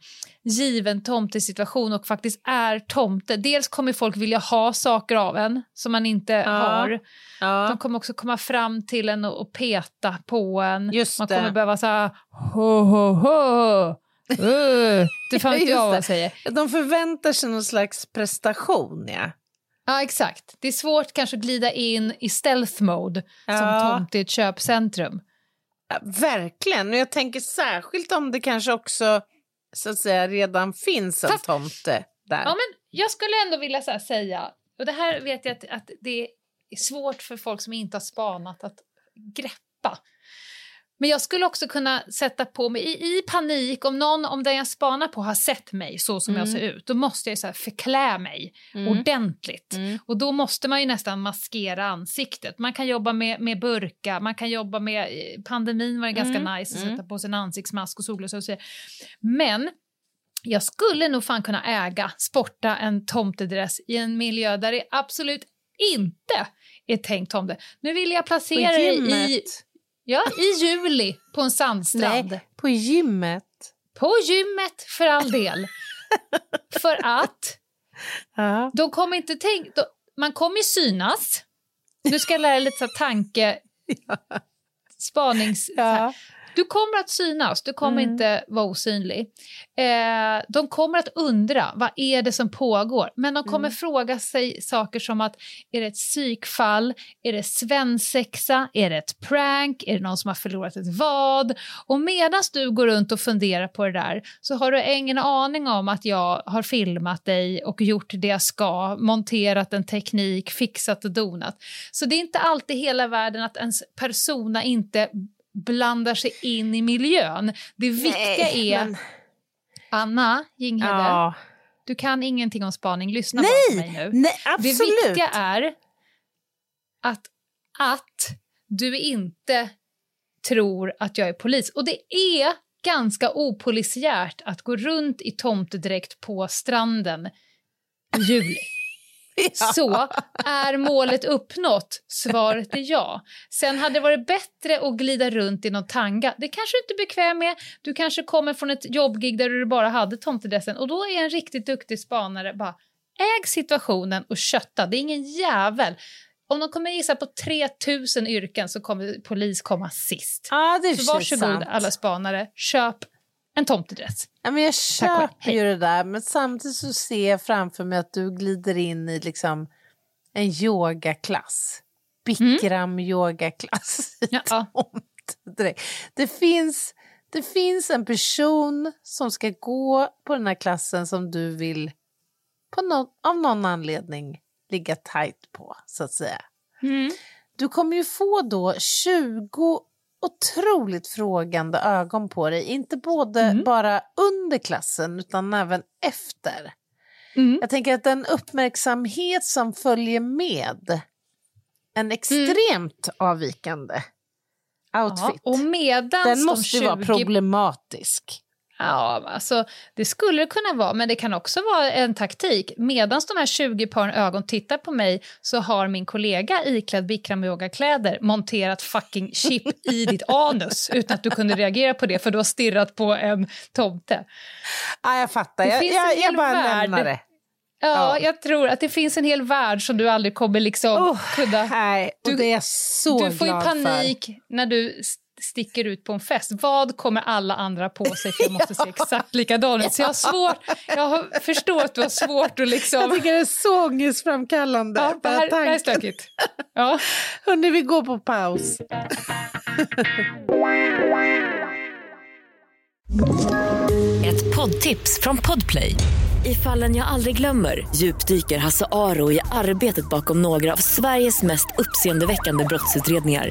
given tomtesituation och faktiskt är tomte. Dels kommer folk vilja ha saker av en som man inte har. De Ja, kommer också komma fram till en och, och peta på en. Just man det. kommer behöva säga ho ho ho. Uh, det fan [laughs] vet Just jag vad säger. de förväntar sig någon slags prestation, ja. Ja, exakt. Det är svårt kanske att glida in i stealth mode som Ja. tomte i ett köpcentrum. Ja, Verkligen, och jag tänker särskilt om det kanske också så att säga redan finns en Fast- tomte där. Ja, men jag skulle ändå vilja här säga, och det här vet jag att, att det är svårt för folk som inte har spanat att greppa. Men jag skulle också kunna sätta på mig, i, i panik, om någon om den jag spanar på har sett mig så som jag ser ut, då måste jag så förklä mig ordentligt. Mm. Och då måste man ju nästan maskera ansiktet. Man kan jobba med, med burka, man kan jobba med... eh, Pandemin var det ganska Mm, nice att mm. sätta på sig en ansiktsmask och solglasögon. Men jag skulle nog fan kunna äga, sporta en tomtedress i en miljö där det absolut inte är tänkt tomte. Nu vill jag placera det i. ja, i juli på en sandstrand. Nej, på gymmet. På gymmet för all del. [laughs] för att Ja. de kommer inte tänka... de- Man kommer ju synas. Nu ska jag lära dig lite så tanke... [laughs] Spanings... så här. Ja. Du kommer att synas, du kommer Mm. inte vara osynlig. Eh, de kommer att undra, vad är det som pågår? Men de kommer Mm. fråga sig saker som att, är det ett psykfall? Är det svensexa? Är det ett prank? Är det någon som har förlorat ett vad? Och medan du går runt och funderar på det där så har du ingen aning om att jag har filmat dig och gjort det jag ska, monterat en teknik, fixat och donat. Så det är inte alltid hela världen att ens persona inte blandar sig in i miljön. Det viktiga Nej, är, men- Anna Jinghede, Ja. du kan ingenting om spaning, lyssna Nej, på mig nu. Nej, Det absolut. viktiga är att, att du inte tror att jag är polis. Och det är ganska opolisiärt att gå runt i tomtedräkt på stranden i juli. [laughs] Så är målet uppnått? Svaret är ja. Sen hade det varit bättre att glida runt i någon tanga. Det kanske du inte är bekväm med. Du kanske kommer från ett jobbgig där du bara hade tomtedressen och då är en riktigt duktig spanare bara äg situationen och kötta. Det är ingen jävel. Om de kommer gissa på 3000 yrken så kommer polis komma sist. Så så varsågod sant. alla spanare, köp en tomtedress. Ja, men jag köper ju det där, men samtidigt så ser jag framför mig att du glider in i liksom en yogaklass. Bikram yogaklass. [laughs] i Ja, tomtedräkt. Det finns, det finns en person som ska gå på den här klassen som du vill på nå- av någon anledning ligga tajt på, så att säga. Mm. Du kommer ju få då 20 otroligt frågande ögon på dig. Inte både Mm. bara under klassen utan även efter. Mm. Jag tänker att den uppmärksamhet som följer med en extremt avvikande outfit, Ja, och medans den de måste ju vara 20 problematisk. Ja, alltså, det skulle det kunna vara, men det kan också vara en taktik. Medan de här 20 par ögon tittar på mig så har min kollega iklädd bikram-yogakläder monterat fucking chip i [laughs] ditt anus utan att du kunde reagera på det för du har stirrat på en tomte. Ja, jag fattar, Det jag, finns en jag, jag bara värld. lämnar det. Ja, Ja. jag tror att det finns en hel värld som du aldrig kommer liksom Oh, kunna... Nej, Du- det är jag så Du får ju glad för. panik när du sticker ut på en fest. Vad kommer alla andra på sig för jag måste se [laughs] exakt likadan ut? Så jag har svårt, jag har, förstår att du har svårt att liksom... Jag tycker det är så ångestframkallande. Ja, det, här, det här är stökigt. Ja. [laughs] Hörni, vi går på paus. [laughs] Ett poddtips från Podplay. I fallen jag aldrig glömmer djupdyker Hasse Aro i arbetet bakom några av Sveriges mest uppseendeväckande brottsutredningar.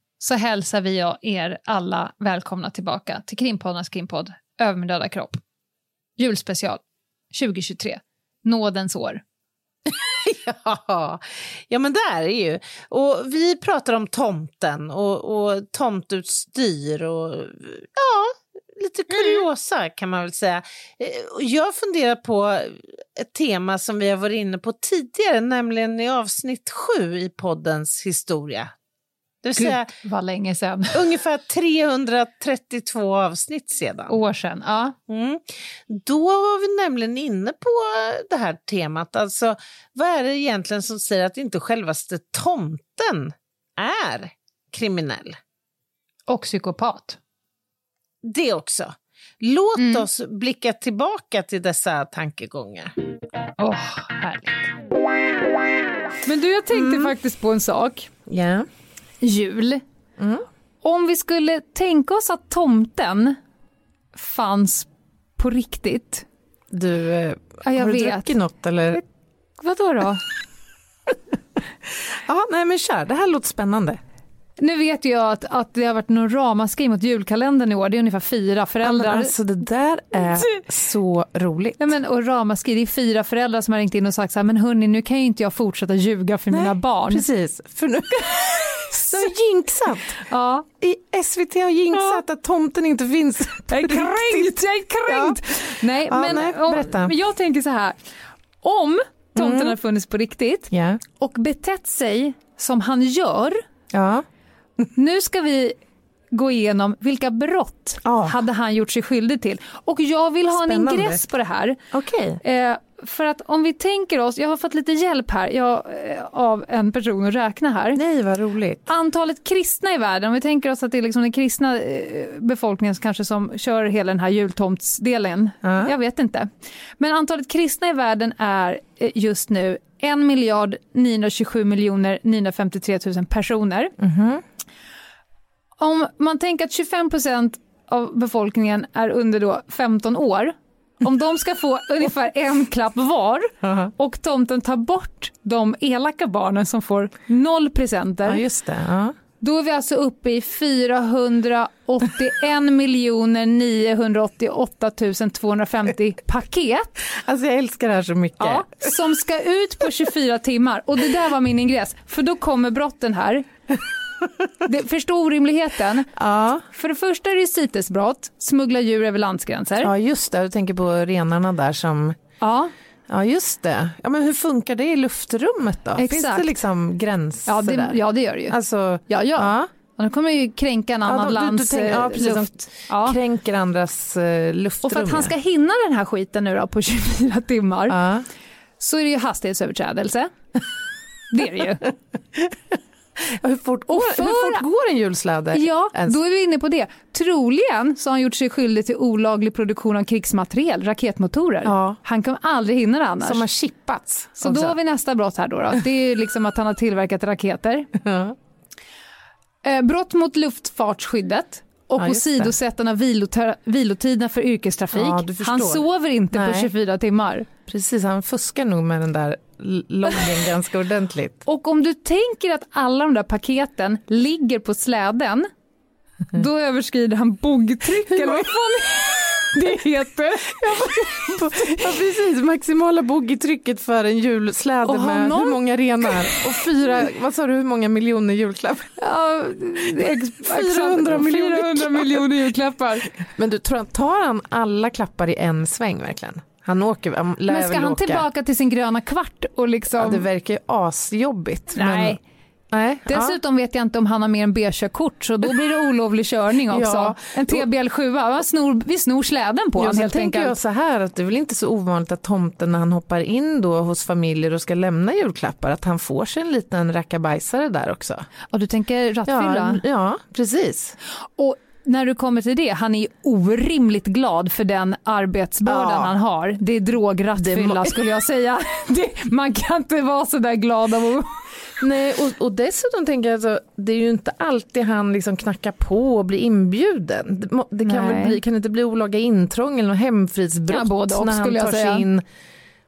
så hälsar vi er alla välkomna tillbaka till Krimpoddarnas krimpodd Över min döda kropp. Julspecial 2023. Nådens år. [laughs] Ja, ja, men där är ju. Och vi pratar om tomten och, och tomtutstyr och ja, lite kuriosa kan man väl säga. Eh, Jag funderar på ett tema som vi har varit inne på tidigare, nämligen i avsnitt sju i poddens historia. Det vill säga Gud, vad länge sedan. [laughs] ungefär 332 avsnitt sedan. År sedan. Ja. Mm. Då var vi nämligen inne på det här temat. Alltså, vad är det egentligen som säger att inte självaste tomten är kriminell? Och psykopat. Det också. Låt Mm. oss blicka tillbaka till dessa tankegångar. Åh, härligt. Men du, jag tänkte faktiskt på en sak. Ja. Jul. Mm. Om vi skulle tänka oss att tomten fanns på riktigt. Du, eh, Ja, jag har du vet. druckit något eller? Vadå då? [laughs] Ja, nej men kör. Det här låter spännande. Nu vet jag att, att det har varit någon ramaskri mot julkalendern i år. Det är ungefär fyra föräldrar. alltså det där är så roligt. Ja, men, och ramaskri, det är fyra föräldrar som har ringt in och sagt så här, men hörni, nu kan ju inte jag fortsätta ljuga för mina barn. Precis, för nu... [laughs] Har jinxat. Ja. I SVT har jinxat att tomten inte finns. Jag är kränkt, jag är kränkt! Nej, Ja, men, nej, berätta. men jag tänker så här, om tomten Mm. har funnits på riktigt Ja. och betett sig som han gör, Ja. nu ska vi gå igenom vilka brott Ja. hade han gjort sig skyldig till. Och jag vill ha en Spännande. ingress på det här. Okej. Eh, för att om vi tänker oss, jag har fått lite hjälp här jag, eh, av en person att räkna här. Nej, vad roligt. Antalet kristna i världen, om vi tänker oss att det är liksom den kristna eh, befolkningen kanske som kör hela den här jultomtsdelen. Ja. Jag vet inte. Men antalet kristna i världen är eh, just nu 1 miljard 927 miljoner 953 000 personer. Om man tänker att 25 procent av befolkningen är under då 15 år, om de ska få ungefär en klapp var och tomten tar bort de elaka barnen som får noll presenter, Ja, just det. Ja. då är vi alltså uppe i 481 [laughs] miljoner 988 250 paket Alltså jag älskar det här så mycket. ja, som ska ut på 24 timmar. Och det där var min ingress, för då kommer brotten här. Det, förstå orimligheten. Ja. För det första är det citesbrott, smuggla djur över landsgränser. ja, just det. Du tänker på renarna där som... Ja, Ja, just det. Ja, men hur funkar det i luftrummet då? Finns Exakt. det liksom gränser ja, det, där? ja det gör det ju. Alltså, Ja, ja. ja. Och nu kommer ju kränka en Ja, annan då- du- du lands tänker- ja, eh, precis, de luft. Ja. kränker andras uh, luftrum. Och för att han ska hinna den här skiten nu då på [laughs] 24 timmar Ja. så är det ju hastighetsöverträdelse. [laughs] Det är det ju. Hur fort, för- hur fort går en julsläde? Ja, ens? då är vi inne på det. Troligen så har han gjort sig skyldig till olaglig produktion av krigsmateriel, raketmotorer. Ja. Han kommer aldrig hinna det annars. Som har chippats. Så då har vi nästa brott här då. då. Det är liksom att han har tillverkat raketer. [laughs] Ja. Eh, brott mot luftfartsskyddet och Ja, åsidosättande av vilotiderna för yrkestrafik. Ja, han sover inte på Nej. 24 timmar. Precis, han fuskar nog med den där l- loggen ganska ordentligt. [laughs] Och om du tänker att alla de där paketen ligger på släden, då överskrider han bogtryck eller vad fan det heter. Ja, precis. Maximala boggietrycket för en julsläde med någon- hur många renar? Och fyra, vad sa du, hur många miljoner julklappar? Ja, ex- 400 miljoner 400 miljoner julklappar. Men du, tar han alla klappar i en sväng verkligen? Han åker, han lär Men ska han åka. tillbaka till sin gröna kvart och liksom... Ja, det verkar ju asjobbigt. Nej. Nej. Dessutom vet jag inte om han har mer än B-körkort så då blir det olovlig körning [laughs] också. Ja. En TBL7, va? snor, vi snor släden på Ja, honom helt tänker enkelt. jag så här att det är väl inte så ovanligt att tomten när han hoppar in då hos familjer och ska lämna julklappar att han får sig en liten rackabajsare där också. Och du tänker rattfylla? Ja, ja precis. Och när du kommer till det, han är orimligt glad för den arbetsbördan Ja. han har. Det är drograttfylla skulle jag säga. [laughs] Det, man kan inte vara så där glad av att... Nej, och, och dessutom tänker jag att det är ju inte alltid han liksom knackar på och blir inbjuden. Det, det kan, väl bli, kan det inte bli olaga intrång eller något hemfridsbrott Ja, både och, när han skulle jag tar säga. sig in.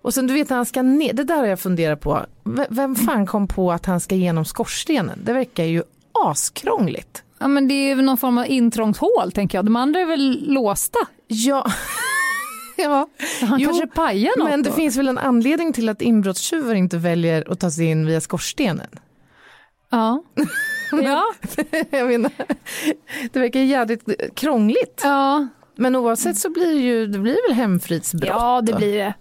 Och sen du vet när han ska ner, det där har jag funderat på. V- Vem fan kom på att han ska genom skorstenen? Det verkar ju askrångligt. Ja, men det är väl någon form av intrångshål tänker jag. De andra är väl låsta? [laughs] Ja. ja. Han Jo, kanske pajar något Men det då. finns väl en anledning till att inbrottstjuvar inte väljer att ta sig in via skorstenen? Ja. [laughs] ja. [laughs] jag menar, det verkar jävligt krångligt. ja. Men oavsett så blir det ju det blir väl hemfridsbrott. Ja, det blir det.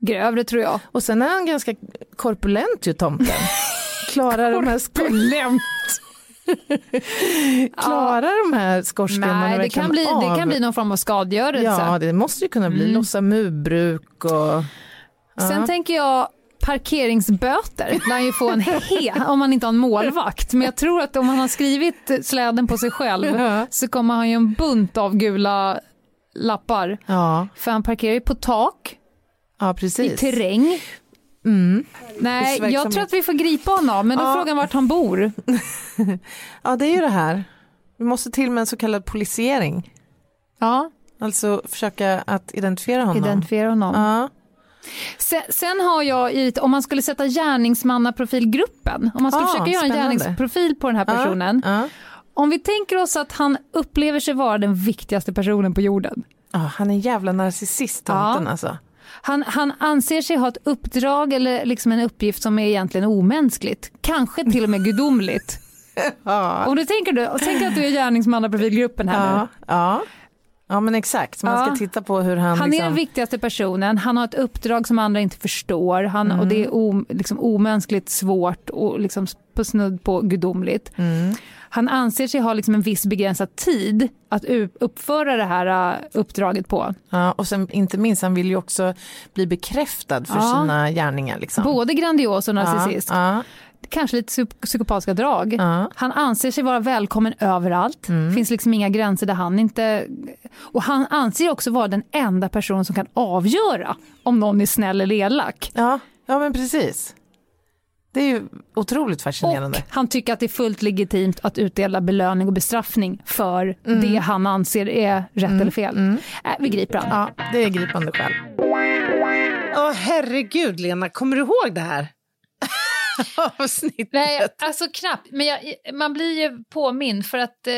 Grövre tror jag. Och sen är han ganska korpulent ju tomten. Klarar de här, skor- [laughs] Klarar de här skorstenarna Nej, det kan, bli, det av? kan bli någon form av skadegörelse. Ja, det måste ju kunna bli. Mm. Lossa murbruk och... Sen tänker jag parkeringsböter lär ju få en he [laughs] om man inte har en målvakt. Men jag tror att om han har skrivit släden på sig själv Ja. så kommer han ju en bunt av gula lappar. Ja, För han parkerar ju på tak, ja i terräng. Mm. Nej, jag tror att vi får gripa honom, men då Ja. frågan vart han bor. [laughs] Ja, det är ju det här. Vi måste till med en så kallad polisiering. Ja, Alltså försöka att identifiera honom. identifiera honom. Ja. Sen, sen har jag, i, om man skulle sätta gärningsmannaprofilgruppen, om man skulle Ah, försöka göra en spännande. gärningsprofil på den här personen. Ja. Om vi tänker oss att han upplever sig vara den viktigaste personen på jorden. Han är en jävla narcissist tomten alltså. Han, han anser sig ha ett uppdrag eller liksom en uppgift som är egentligen omänskligt. Kanske till och med gudomligt. [laughs] Ja. Om du tänker, du, tänk att du är gärningsmannaprofilgruppen här nu. Ja, ja. men exakt. Man ska Ja. titta på hur han... Han är liksom... den viktigaste personen, han har ett uppdrag som andra inte förstår han, och det är o, liksom omänskligt svårt och liksom på snudd på gudomligt. Mm. Han anser sig ha liksom en viss begränsad tid att uppföra det här uh, uppdraget på. Ja, och sen inte minst, han vill ju också bli bekräftad för Ja. sina gärningar. Liksom. Både grandios och narcissist. Ja, Kanske lite psy- psykopatiska drag. ja. Han anser sig vara välkommen överallt. Mm. Finns liksom inga gränser där han inte... Och han anser också vara den enda person som kan avgöra om någon är snäll eller elak. Ja, ja, men precis. Det är ju otroligt fascinerande. Och han tycker att det är fullt legitimt att utdela belöning och bestraffning för Mm. det han anser är rätt eller fel. Äh, vi griper han. Ja, det är gripande själv. Åh herregud Lena, kommer du ihåg det här? [laughs] Avsnittet. Nej, alltså knappt. Men jag, man blir ju påmind för att eh,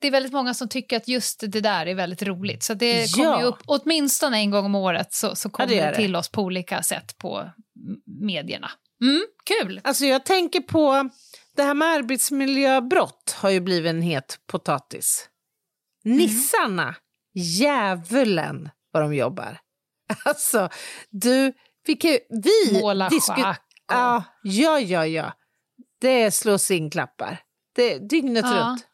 det är väldigt många som tycker att just det där är väldigt roligt. Så det Ja. kommer ju upp åtminstone en gång om året så, så kommer det gör det det. till oss på olika sätt på medierna. Mm, kul! Alltså jag tänker på det här med arbetsmiljöbrott har ju blivit en het potatis. Nissarna, djävulen vad de jobbar. [laughs] Alltså, du, vi kan vi Måla schack Ja, ja, ja, ja. Det slås in klappar. Det, dygnet Ja. runt.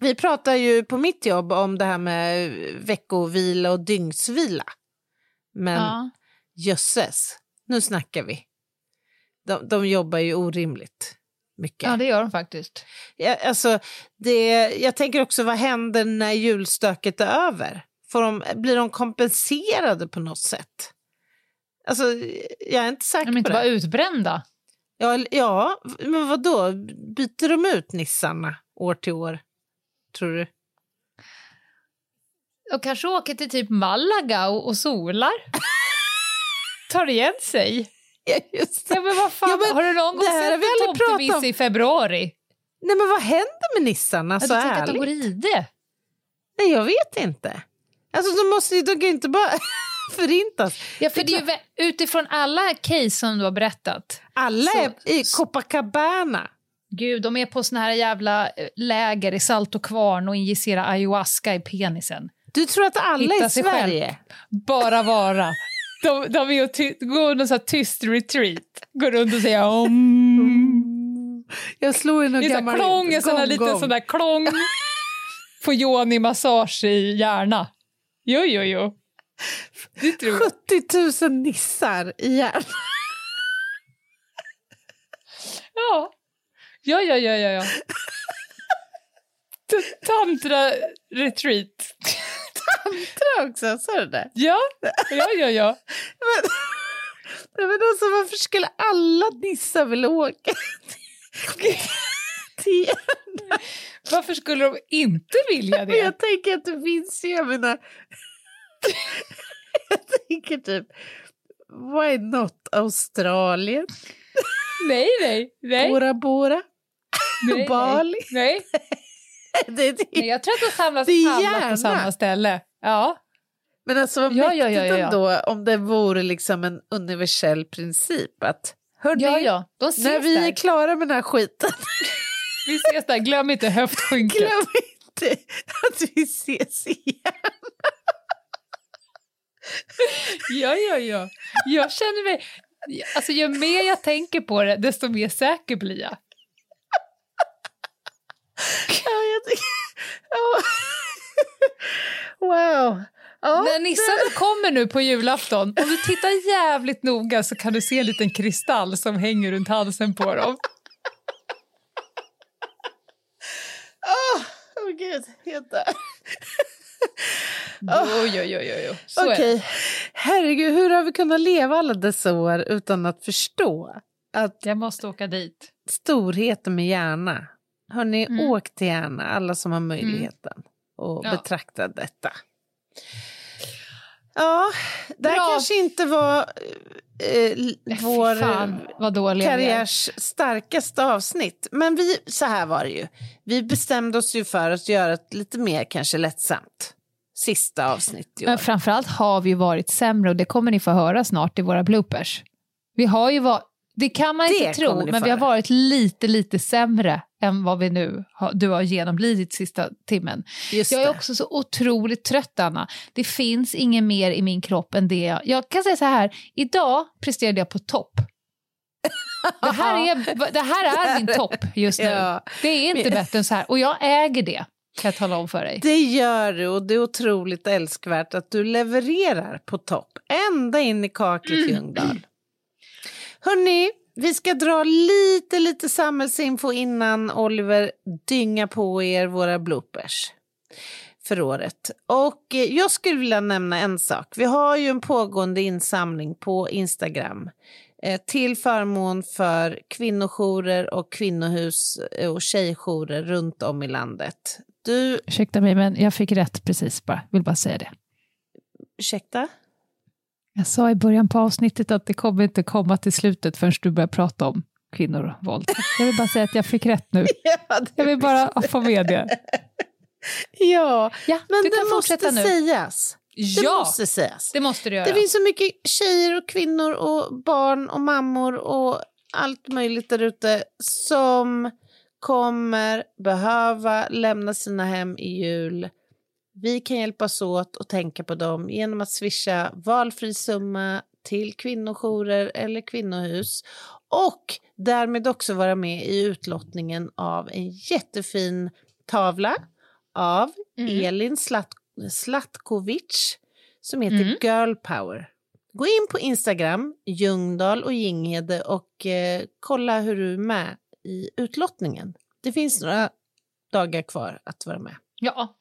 Vi pratar ju på mitt jobb om det här med veckovila och dygnsvila. Men Ja. jösses, nu snackar vi. De, de jobbar ju orimligt mycket. ja, det gör de faktiskt. Ja, alltså, det, jag tänker också, vad händer när julstöket är över? Får de, blir de kompenserade på något sätt? Alltså, jag är inte säker De inte på bara det. utbrända. Ja, ja, men vad då? Byter de ut nissarna år till år? Tror du? Och kanske åker till typ Malaga och, och solar. [laughs] Tar igen sig. Ja, just det. Ja, men vad fan, Ja, men har du någon gång sett en om. i februari? Nej, men vad händer med nissarna? Så du tänker att de ärligt? går i det? Nej, jag vet inte. Alltså, de, måste, ju- de kan ju inte bara [laughs] [laughs] förintas. Ja, för det är ju utifrån alla case som du har berättat. Alla Så- är i Copacabana. Gud, de är på såna här jävla eh, läger i Saltokvarn och injicerar ayahuasca i penisen. Du tror att alla Hitta i Sverige... Bara vara. [laughs] De, de är och ty- går någon sån tyst retreat. Går runt och säger om. Jag slår i någon gammal klång, en sån här liten sån där klång. [laughs] Får Joni massage i hjärna. Jo, jo, jo. Det tror jag. 70 000 nissar i hjärnan. Ja. Ja, ja, ja, ja. ja. T- Tantra också, sa du det? Ja, ja, ja, ja. Men, men alltså, varför skulle alla nissar vilja åka till- Varför skulle de inte vilja Men det? jag tänker att det finns ju, jag menar... [laughs] jag tänker typ, why not Australien? Nej, nej, nej. Bora Bora? nej, Bali? Nej, [laughs] Det, det, nej, jag tror att de samlas alla på samma ställe. Ja. Men alltså vad Ja, mäktigt ja, ja, ja, ändå om det vore liksom en universell princip att hörni, ja, ja. När vi där. är klara med den här skiten, Vi ses där. Glöm inte höftskynket. [laughs] glöm inte att vi ses igen. Ja, ja, ja. Jag känner mig... Alltså, ju mer jag tänker på det, desto mer säker blir jag. Ja, jag tycker. Wow. Ja, När nissarna kommer nu på julafton, om du tittar jävligt noga så kan du se en liten kristall som hänger runt halsen på dem. Åh oh, gud, jag dör. Oj, oj, oj, oj. Så är det. Okej, herregud, hur har vi kunnat leva alla dessa år utan att förstå att Jag måste åka dit. storheten med Järna. Hörni, Mm. åk till Järna, alla som har möjligheten och Ja. betrakta detta. Ja, det här Bra. kanske inte var eh, vår fan, karriärs starkaste avsnitt. Men vi, så här var det ju. Vi bestämde oss ju för att göra ett lite mer kanske lättsamt sista avsnitt i år. Men framförallt har vi varit sämre och det kommer ni få höra snart i våra bloopers. Vi har ju varit, det kan man Det inte tro, men vi har varit lite, lite sämre än vad vi nu har, du har genomlidit sista timmen. Just Jag är det. också så otroligt trött, Anna. Det finns inget mer i min kropp än det jag... Jag kan säga så här, idag presterade jag på topp. Det här är, det här är min [laughs] topp just nu. Ja. Det är inte bättre än så här. Och jag äger det, kan jag tala om för dig. Det gör du och det är otroligt älskvärt att du levererar på topp. Ända in i kaklet Mm. Ljungdahl. Hörni, vi ska dra lite, lite samhällsinfo innan Oliver dyngar på er våra bloopers för året. Och eh, jag skulle vilja nämna en sak. Vi har ju en pågående insamling på Instagram eh, till förmån för kvinnojourer och kvinnohus eh, och tjejjourer runt om i landet. Du, Ursäkta mig, men jag fick rätt precis bara. Vill bara säga det. ursäkta? Jag sa i början på avsnittet att det kommer inte komma till slutet förrän du börjar prata om kvinnor och våld. Jag vill bara säga att jag fick rätt nu. [laughs] Ja, det, Jag vill bara få med det. [laughs] ja. Ja, men det måste nu. sägas. Det Ja, måste sägas. det måste du göra. Det finns så mycket tjejer och kvinnor och barn och mammor och allt möjligt där ute som kommer behöva lämna sina hem i jul. Vi kan hjälpas åt och tänka på dem genom att swisha valfri summa till kvinnojourer eller kvinnohus och därmed också vara med i utlottningen av en jättefin tavla av Mm. Elin Slat Slatkovic som heter Mm. Girl Power. Gå in på Instagram, Ljungdahl och Ginghede och eh, kolla hur du är med i utlottningen. Det finns några dagar kvar att vara med. Ja.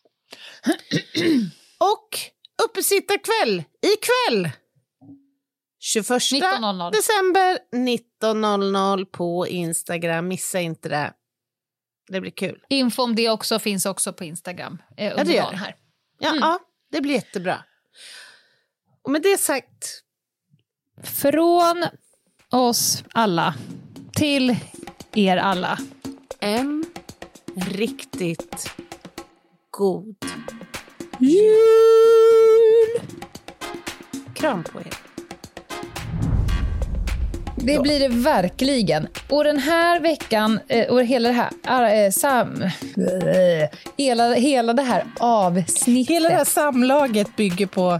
Och uppesittarkväll ikväll! 21 19.00. december 19.00 på Instagram. Missa inte det. Det blir kul. Info om det också finns också på Instagram eh, det under gör dagen det. här. Ja, Mm. ja, det blir jättebra. Och med det sagt, Från oss alla till er alla. en riktigt god Jul! kram på er. Det blir det verkligen. Och den här veckan, eh, och hela det här, äh, sam, eh, hela, hela det här avsnittet. Hela det här samlaget bygger på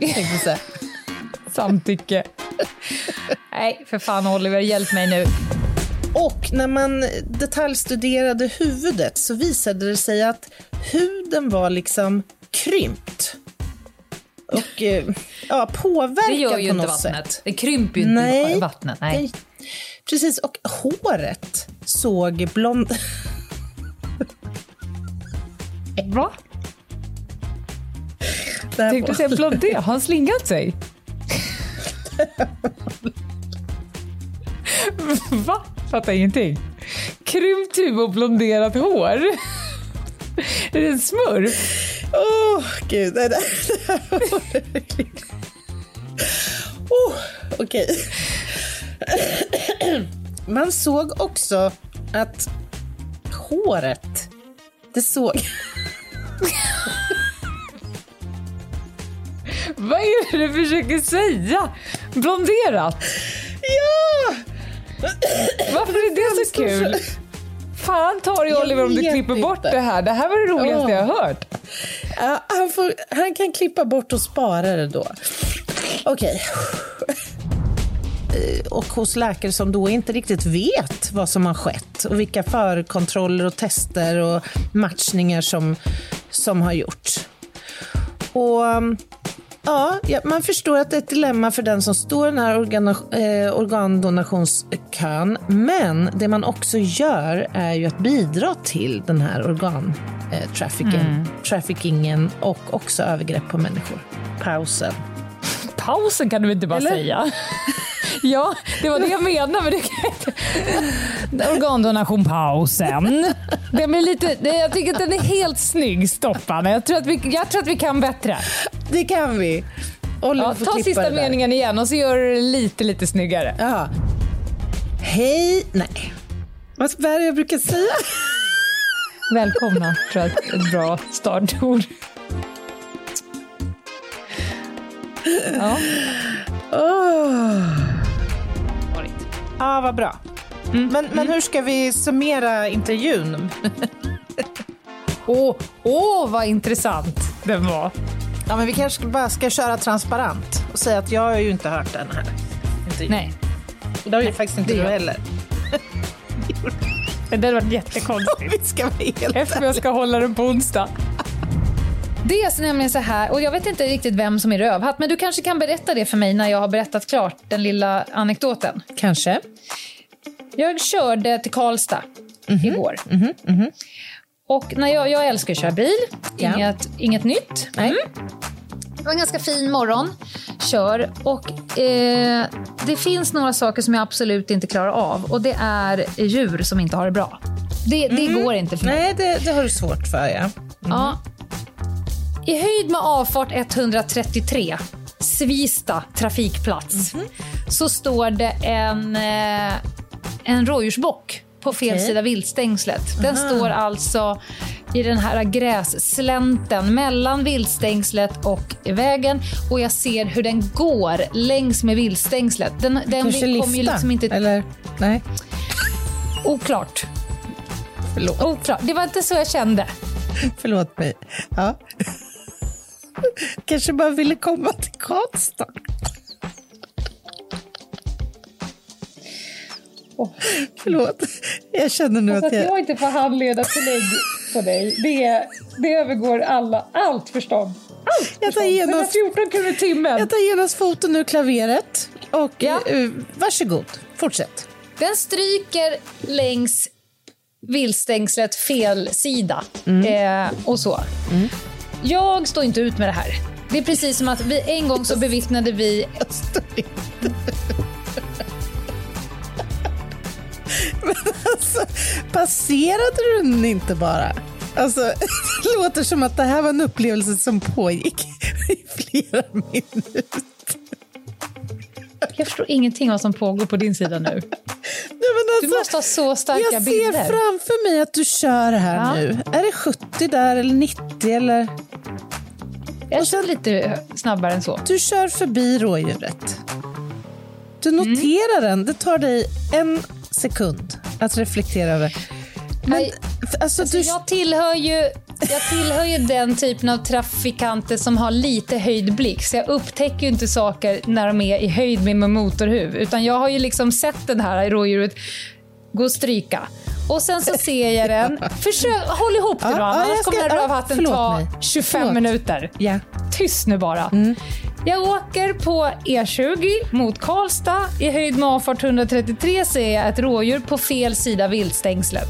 [laughs] samtycke. Nej, för fan Oliver, hjälp mig nu. Och när man detaljstuderade huvudet så visade det sig att huden var liksom krympt. Och eh, ja, påverkad Det gör ju på inte vattnet. sätt. Det krymper ju inte Nej. vattnet. Nej. Precis, och håret såg blond... [laughs] Va? Tänkte var- säga blondé. Har han slingat sig? [laughs] Va? Fattar ingenting. Krympt huvud och blonderat hår. Är det en smurf? Åh, gud. Det, där, det här var verkligen... Oh, Okej. Man såg också att håret, det såg... Vad är det du försöker säga? Blonderat? Ja! Varför är det så kul? Fan ta dig Oliver om du klipper bort inte. det här. Det här var det roligaste Åh. jag har hört. Ja, han, får, han kan klippa bort och spara det då. Okej. Eh, Och hos läkare som då inte riktigt vet vad som har skett och vilka förkontroller och tester och matchningar som, som har gjorts. Och um, ja, ja, man förstår att det är ett dilemma för den som står i den här organa, eh, organdonationskön. Men det man också gör är ju att bidra till den här organ eh, trafficking, traffickingen och också övergrepp på människor. Pausen. Pausen kan du inte bara Eller? säga. Ja, det var det jag menade. Men det kan. [laughs] Organdonation pausen. Den blir lite, jag tycker att den är helt snygg, Stoppan. Jag tror att vi, jag tror att vi kan bättre. Det kan vi. Ja, ta sista meningen igen och så gör du det lite, lite snyggare. Ja. Hej... Nej. Vad är det jag brukar säga? Välkomna, tror jag är ett bra startord. Ja. Åh. Ja, vad bra. Mm. Men, men hur ska vi summera intervjun? Åh, åh, vad intressant den var. Ja, men vi kanske bara ska köra transparent och säga att jag har ju inte hört den här intervjun. Nej, Det har ju faktiskt inte du heller. det hade varit jättekonstigt. [laughs] Vi ska vara Eftersom jag ska hålla den på onsdag. Det är nämligen så här, och jag vet inte riktigt vem som är rövhatt, men du kanske kan berätta det för mig när jag har berättat klart den lilla anekdoten. Kanske. Jag körde till Karlstad igår. Och när jag, jag älskar att köra bil, Ja. inget, inget nytt. Mm. Det var en ganska fin morgon, kör. Och eh, det finns några saker som jag absolut inte klarar av. Och det är djur som inte har det bra. Det, det går inte för mig. Nej, det, det har du svårt för, ja. Ja. I höjd med avfart 133, Svista trafikplats, så står det en, eh, en rådjursbock på fel Okej. sida viltstängslet. Den står alltså i den här grässlänten mellan viltstängslet och vägen och jag ser hur den går längs med viltstängslet. Den, den Kanske lifta? ju liksom inte... Eller? Nej, Oklart. förlåt. Oklart. Det var inte så jag kände. Förlåt mig. Ja. Kanske bara ville komma till Karlstad. Förlåt. Jag känner nu Alltså att att jag... jag inte får handledartillägg på dig, det, det övergår alla, allt förstånd. Allt Jag tar genast- 114 kronor timmen. Jag tar genast foten ur klaveret. Och Ja. eh, varsågod, fortsätt. Den stryker längs viltstängslet fel sida Mm. eh, och så. Jag står inte ut med det här. Det är precis som att vi en gång så bevittnade vi Jag står inte. Alltså, passerade du den inte bara? Alltså, [laughs] det låter som att det här var en upplevelse som pågick i flera minuter. Jag förstår ingenting vad som pågår på din sida nu. Men Du alltså, måste ha så starka jag bilder. ser framför mig att du kör här Ja. nu. Är det 70 där eller 90 eller? Jag kör lite snabbare än så. Du kör förbi rådjuret. Du Mm. noterar den. Det tar dig en sekund att reflektera över. Men, Nej, alltså, Alltså, du, jag, tillhör ju, jag tillhör ju den typen av trafikanter som har lite höjd blick. Så jag upptäcker ju inte saker när de är i höjd med min motorhuv. Utan jag har ju liksom sett det här rådjuret gå och stryka. Och sen så ser jag den. [laughs] Försök, håll ihop det Ja, då, annars ska- kommer den här rövhatten ta mig. 25 Förlåt. minuter. Ja. Tyst nu bara. Mm. Jag åker på E20 mot Karlstad. I höjd med avfart 133 ser jag ett rådjur på fel sida viltstängslet.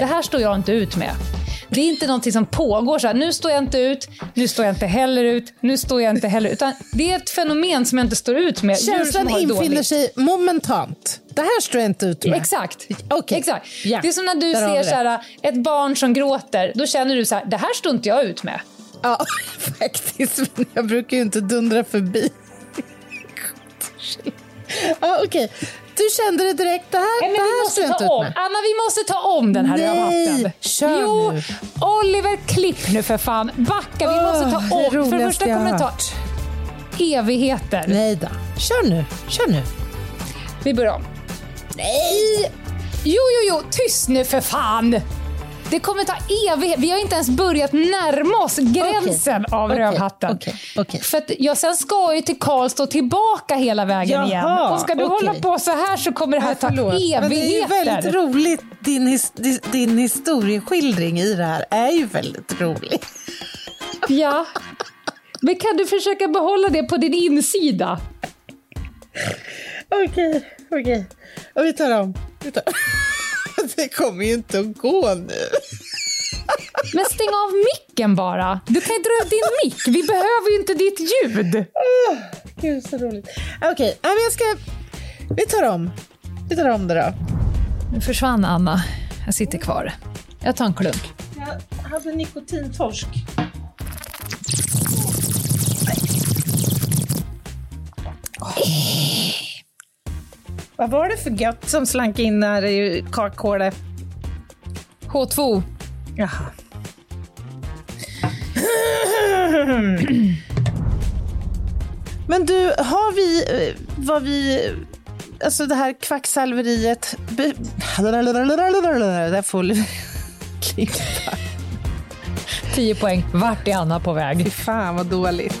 Det här står jag inte ut med. Det är inte någonting som pågår så här, nu står jag inte ut, nu står jag inte heller ut, nu står jag inte heller ut. Utan det är ett fenomen som jag inte står ut med. Känslan infinner dåligt. sig momentant. Det här står jag inte ut med. Exakt. Okej. Exakt. Ja. Det är som när du Där ser så här, ett barn som gråter. Då känner du så här, det här står inte jag ut med. Ja, [laughs] faktiskt. Men jag brukar ju inte dundra förbi. [laughs] Ja, Okej, du kände det direkt. Det här, Nej, det vi här måste ta om. Anna, vi måste ta om den här Nej, rövhatten. kör jo, nu. Oliver, klipp nu för fan. Backa, vi måste ta det om. För det första kommer det ta evigheter. Nej då. Kör nu. Kör nu. Vi börjar om. Nej! Jo, jo, jo, tyst nu för fan! Det kommer ta evighet. Vi har inte ens börjat närma oss gränsen av Okej, rövhatten. okej, okej. För jag sen ska ju till Karlstad och tillbaka hela vägen Jaha, igen. Och ska du hålla på så här så kommer det här ta Förlåt. evigheter. Men det är ju väldigt roligt. Din, his, din historieskildring i det här är ju väldigt rolig. Ja. Men kan du försöka behålla det på din insida? Okej, okej. Och vi tar om. Vi tar. [laughs] Det kommer ju inte att gå nu. Men stäng av micken bara. Du kan ju dra ut din mick. Vi behöver ju inte ditt ljud. Gud, så roligt. Okej, men jag ska... Vi tar om. Vi tar om det då. Nu försvann Anna. Jag sitter kvar. Jag tar en klunk. Jag hade nikotintorsk. Vad var det för gött som slank in här i kakhålet? H2. Jaha. [clears throat] Men du, har vi eh, vad vi... Alltså det här kvacksalveriet... Be- [laughs] Där får vi klippa. 10 poäng. Vart är Anna på väg? Fy fan vad dåligt.